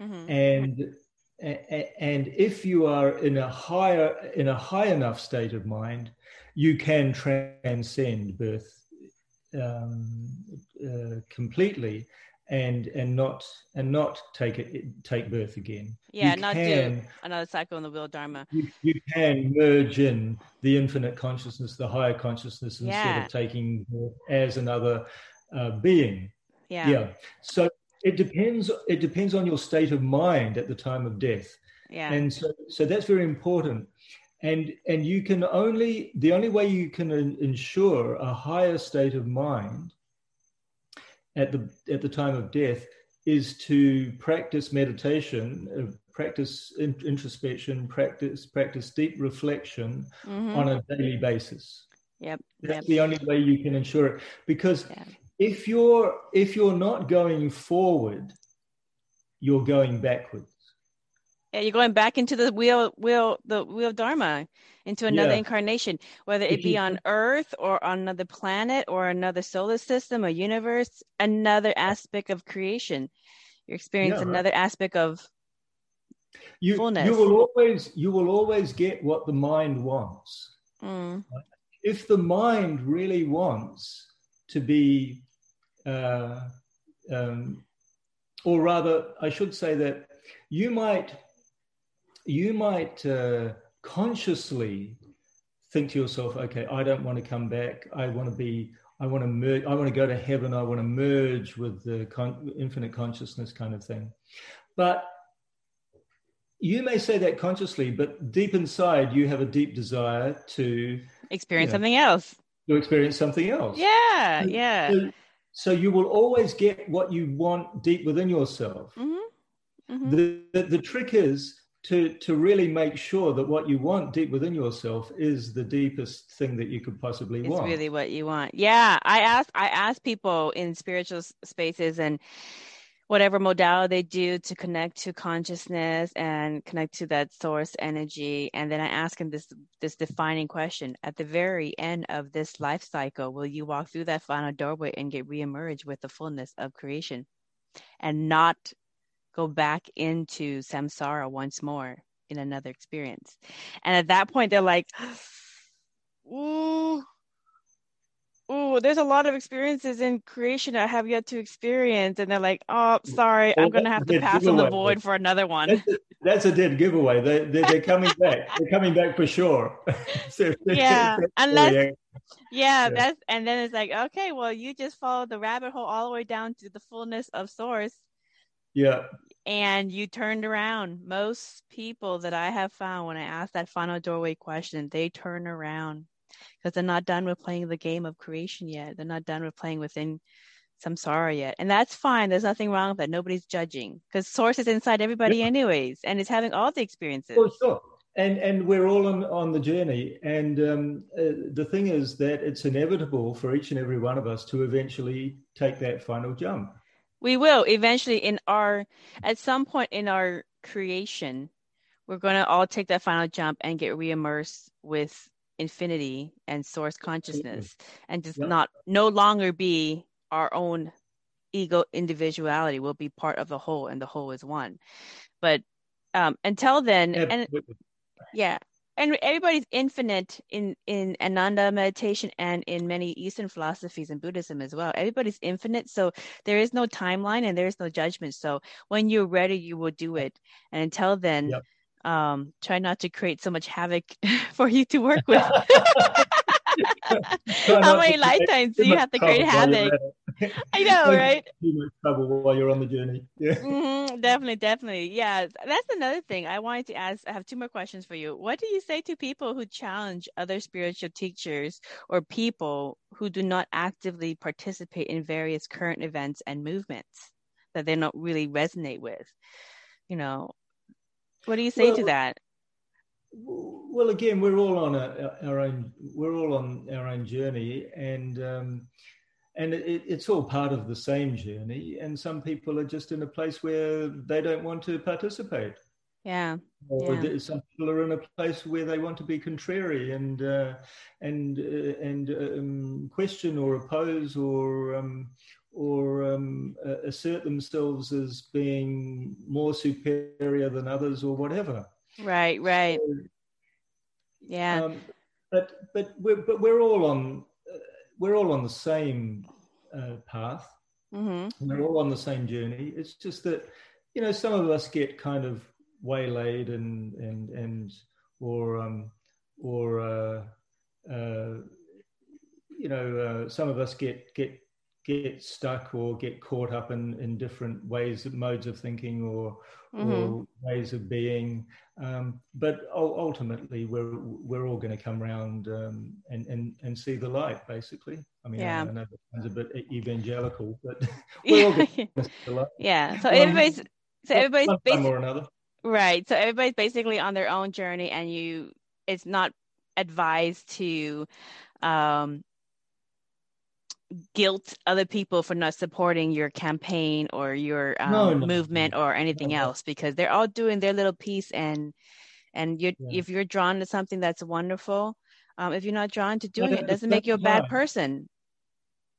Mm-hmm. And and if you are in a higher in a high enough state of mind, you can transcend birth um, uh, completely and and not and not take it take birth again. Yeah, you not can, do another cycle in the wheel dharma. You, you, can merge in the infinite consciousness, the higher consciousness, instead yeah. of taking as another uh, being. Yeah. Yeah. So it depends. It depends on your state of mind at the time of death. Yeah. And so so that's very important. And and you can only the only way you can ensure a higher state of mind at the at the time of death is to practice meditation, uh, practice introspection, practice practice deep reflection mm-hmm. on a daily basis. Yep. That's yep. the only way you can ensure it. Because yeah. if you're if you're not going forward, you're going backwards. Yeah, you're going back into the wheel wheel the wheel of dharma into another yeah. incarnation, whether it be on Earth or on another planet or another solar system or universe, another aspect of creation. You experience yeah, another aspect of you, fullness. You will always you will always get what the mind wants. Mm. If the mind really wants to be, uh, um, or rather, I should say that you might you might. Uh, consciously think to yourself, okay, I don't want to come back. I want to be, I want to merge, I want to go to heaven. I want to merge with the con- infinite consciousness kind of thing. But you may say that consciously, but deep inside, you have a deep desire to experience you know, something else. To experience something else. Yeah, so, yeah. So, so, you will always get what you want deep within yourself. Mm-hmm. Mm-hmm. The, the, the trick is to to really make sure that what you want deep within yourself is the deepest thing that you could possibly it's want. It's really what you want. Yeah, I ask I ask people in spiritual spaces and whatever modality they do to connect to consciousness and connect to that source energy and then i ask them this this defining question at the very end of this life cycle will you walk through that final doorway and get reemerged with the fullness of creation and not go back into samsara once more in another experience. And at that point, they're like, ooh, ooh, there's a lot of experiences in creation I have yet to experience. And they're like, oh, mm, sorry, well, I'm going to have to pass on the void for another one. That's a, that's a dead giveaway. They, they, they're coming back. they're coming back for sure. so, yeah. Unless, yeah, yeah, that's, and then it's like, okay, well, you just followed the rabbit hole all the way down to the fullness of source. Yeah and you turned around. Most people that I have found when I ask that final doorway question, they turn around because they're not done with playing the game of creation yet. They're not done with playing within samsara yet. And that's fine. There's nothing wrong with that. Nobody's judging because source is inside everybody yeah. anyways, and it's having all the experiences. Oh, sure. And, and we're all on, on the journey. And um, uh, the thing is that it's inevitable for each and every one of us to eventually take that final jump. We will eventually in our at some point in our creation, we're going to all take that final jump and get reimmersed with infinity and source consciousness and just yep. not no longer be our own ego individuality. Will be part of the whole and the whole is one. But um until then and yeah and everybody's infinite in in ananda meditation and in many eastern philosophies and buddhism as well. Everybody's infinite so there is no timeline and there is no judgment. So when you're ready you will do it. And until then yep. um try not to create so much havoc for you to work with. How many lifetimes do you have to create havoc? I know, right? Too much trouble while you're on the journey. Yeah, mm-hmm, definitely, definitely. Yeah, that's another thing I wanted to ask. I have two more questions for you. What do you say to people who challenge other spiritual teachers or people who do not actively participate in various current events and movements that they don't really resonate with? You know, what do you say well, to that? well again we're all on a, our own we're all on our own journey and um, and it, it's all part of the same journey and some people are just in a place where they don't want to participate Yeah. yeah. some people are in a place where they want to be contrary and uh, and uh, and um, question or oppose or um, or um, assert themselves as being more superior than others or whatever. Right. Right. So, yeah. Um, but but we're but we're all on uh, we're all on the same uh, path. Mm-hmm. We're all on the same journey. It's just that you know some of us get kind of waylaid and and and or um, or uh, uh, you know uh, some of us get get get stuck or get caught up in, in different ways, modes of thinking or, mm-hmm. or ways of being. Um, but ultimately, we're we're all going to come around um, and, and and see the light. Basically, I mean, yeah. I, I know that sounds a bit evangelical, but we're all see the light. Yeah. So um, everybody's so everybody's or another. Right. So everybody's basically on their own journey, and you it's not advised to um guilt other people for not supporting your campaign or your um, no, no, movement no, or anything else because they're all doing their little piece and and you yeah. if you're drawn to something that's wonderful um, if you're not drawn to doing it, it doesn't make you a bad person.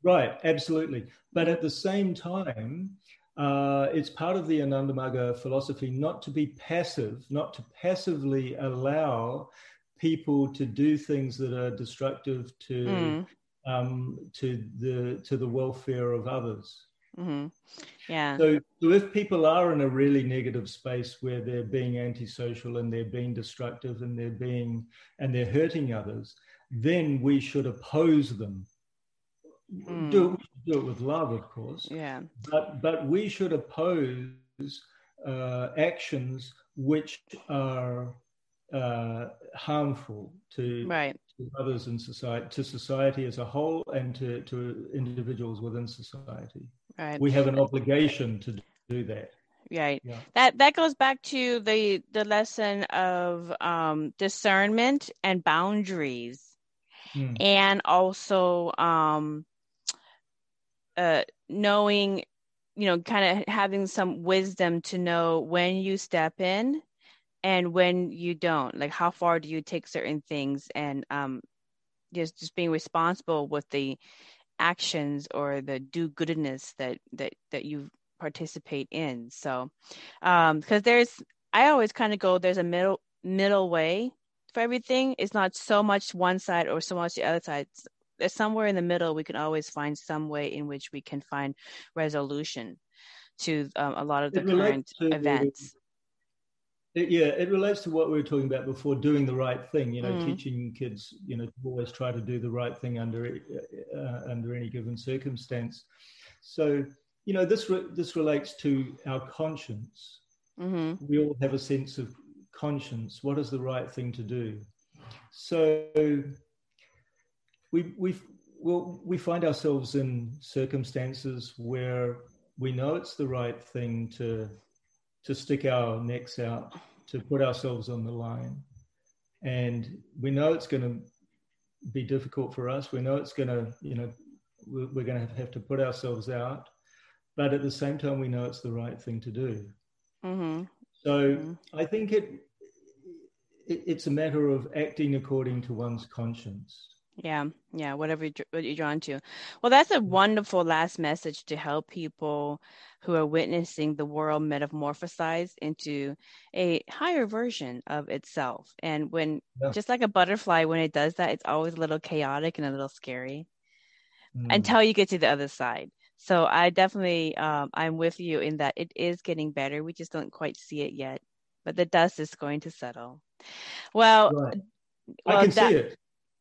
right absolutely. But at the same time uh, it's part of the Ananda Marga philosophy not to be passive, not to passively allow people to do things that are destructive to mm um, to the to the welfare of others. Mm-hmm. Yeah. So, so if people are in a really negative space where they're being antisocial and they're being destructive and they're being and they're hurting others, then we should oppose them. Mm. Do, it, do it with love, of course. Yeah. But but we should oppose uh, actions which are uh, harmful to right to others in society, to society as a whole, and to, to individuals within society. Right. We have an obligation to do that. Right. Yeah. That that goes back to the the lesson of um, discernment and boundaries, mm. and also um, uh, knowing, you know, kind of having some wisdom to know when you step in and when you don't like how far do you take certain things and um just just being responsible with the actions or the do goodness that that that you participate in so um because there's i always kind of go there's a middle middle way for everything. It's not so much one side or so much the other side. There's somewhere in the middle we can always find some way in which we can find resolution to um, a lot of the current events it, yeah, it relates to what we were talking about before, doing the right thing. You know, mm. teaching kids, you know, to always try to do the right thing under uh, under any given circumstance. So, you know, this re- this relates to our conscience. Mm-hmm. We all have a sense of conscience. What is the right thing to do? So, we we well, we find ourselves in circumstances where we know it's the right thing to to stick our necks out, to put ourselves on the line. And we know it's going to be difficult for us. We know it's going to, you know, we're going to have to put ourselves out. But at the same time, we know it's the right thing to do. Mm-hmm. So mm-hmm. I think it, it, it's a matter of acting according to one's conscience. Yeah, yeah, whatever you're, what you're drawn to. Well, that's a wonderful last message to help people who are witnessing the world metamorphosize into a higher version of itself. And when, yeah. just like a butterfly, when it does that, it's always a little chaotic and a little scary mm. until you get to the other side. So I definitely, um, I'm with you in that it is getting better. We just don't quite see it yet, but the dust is going to settle. Well, right. well I can that, see it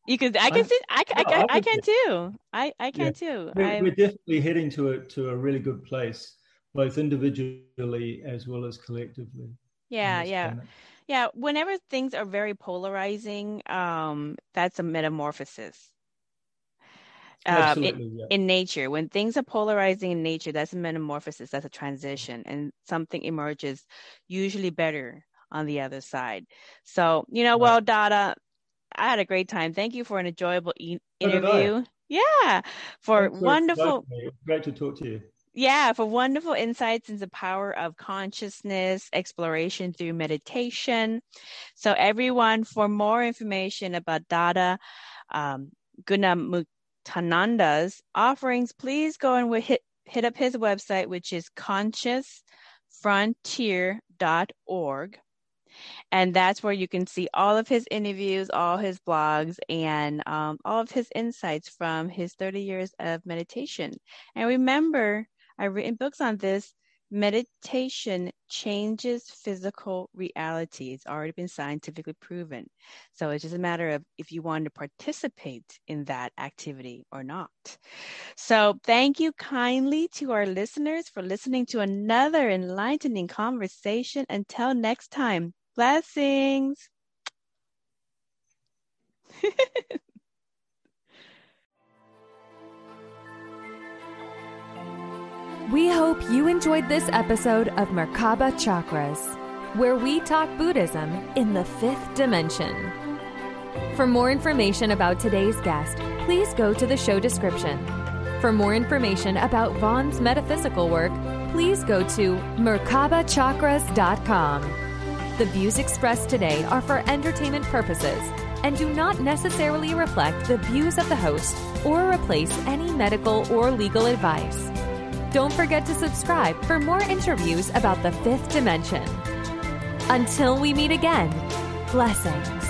you can. I can see. I, I, I, I can too. I, I can yeah. too. We're, we're, definitely heading to a to a really good place, both individually as well as collectively. Yeah, yeah, planet. yeah. Whenever things are very polarizing, um, that's a metamorphosis. Uh, it, yeah. in nature, when things are polarizing in nature, that's a metamorphosis. That's a transition, and something emerges, usually better on the other side. So, you know, right. well, Dada, I had a great time. Thank you for an enjoyable e- interview. Yeah, for Thanks wonderful. Great to talk to you. yeah, for wonderful insights into the power of consciousness, exploration through meditation. So, everyone, for more information about Dada um, Gunamuktananda's offerings, please go and hit, hit up his website, which is consciousfrontier.org. And that's where you can see all of his interviews, all his blogs, and um, all of his insights from his 30 years of meditation. And remember, I've written books on this. Meditation changes physical reality. It's already been scientifically proven. So it's just a matter of if you want to participate in that activity or not. So thank you kindly to our listeners for listening to another enlightening conversation. Until next time, blessings. We hope you enjoyed this episode of Merkaba Chakras, where we talk Buddhism in the fifth dimension. For more information about today's guest, please go to the show description. For more information about Vaughn's metaphysical work, please go to merkabachakras.com. The views expressed today are for entertainment purposes and do not necessarily reflect the views of the host or replace any medical or legal advice. Don't forget to subscribe for more interviews about the fifth dimension. Until we meet again, blessings.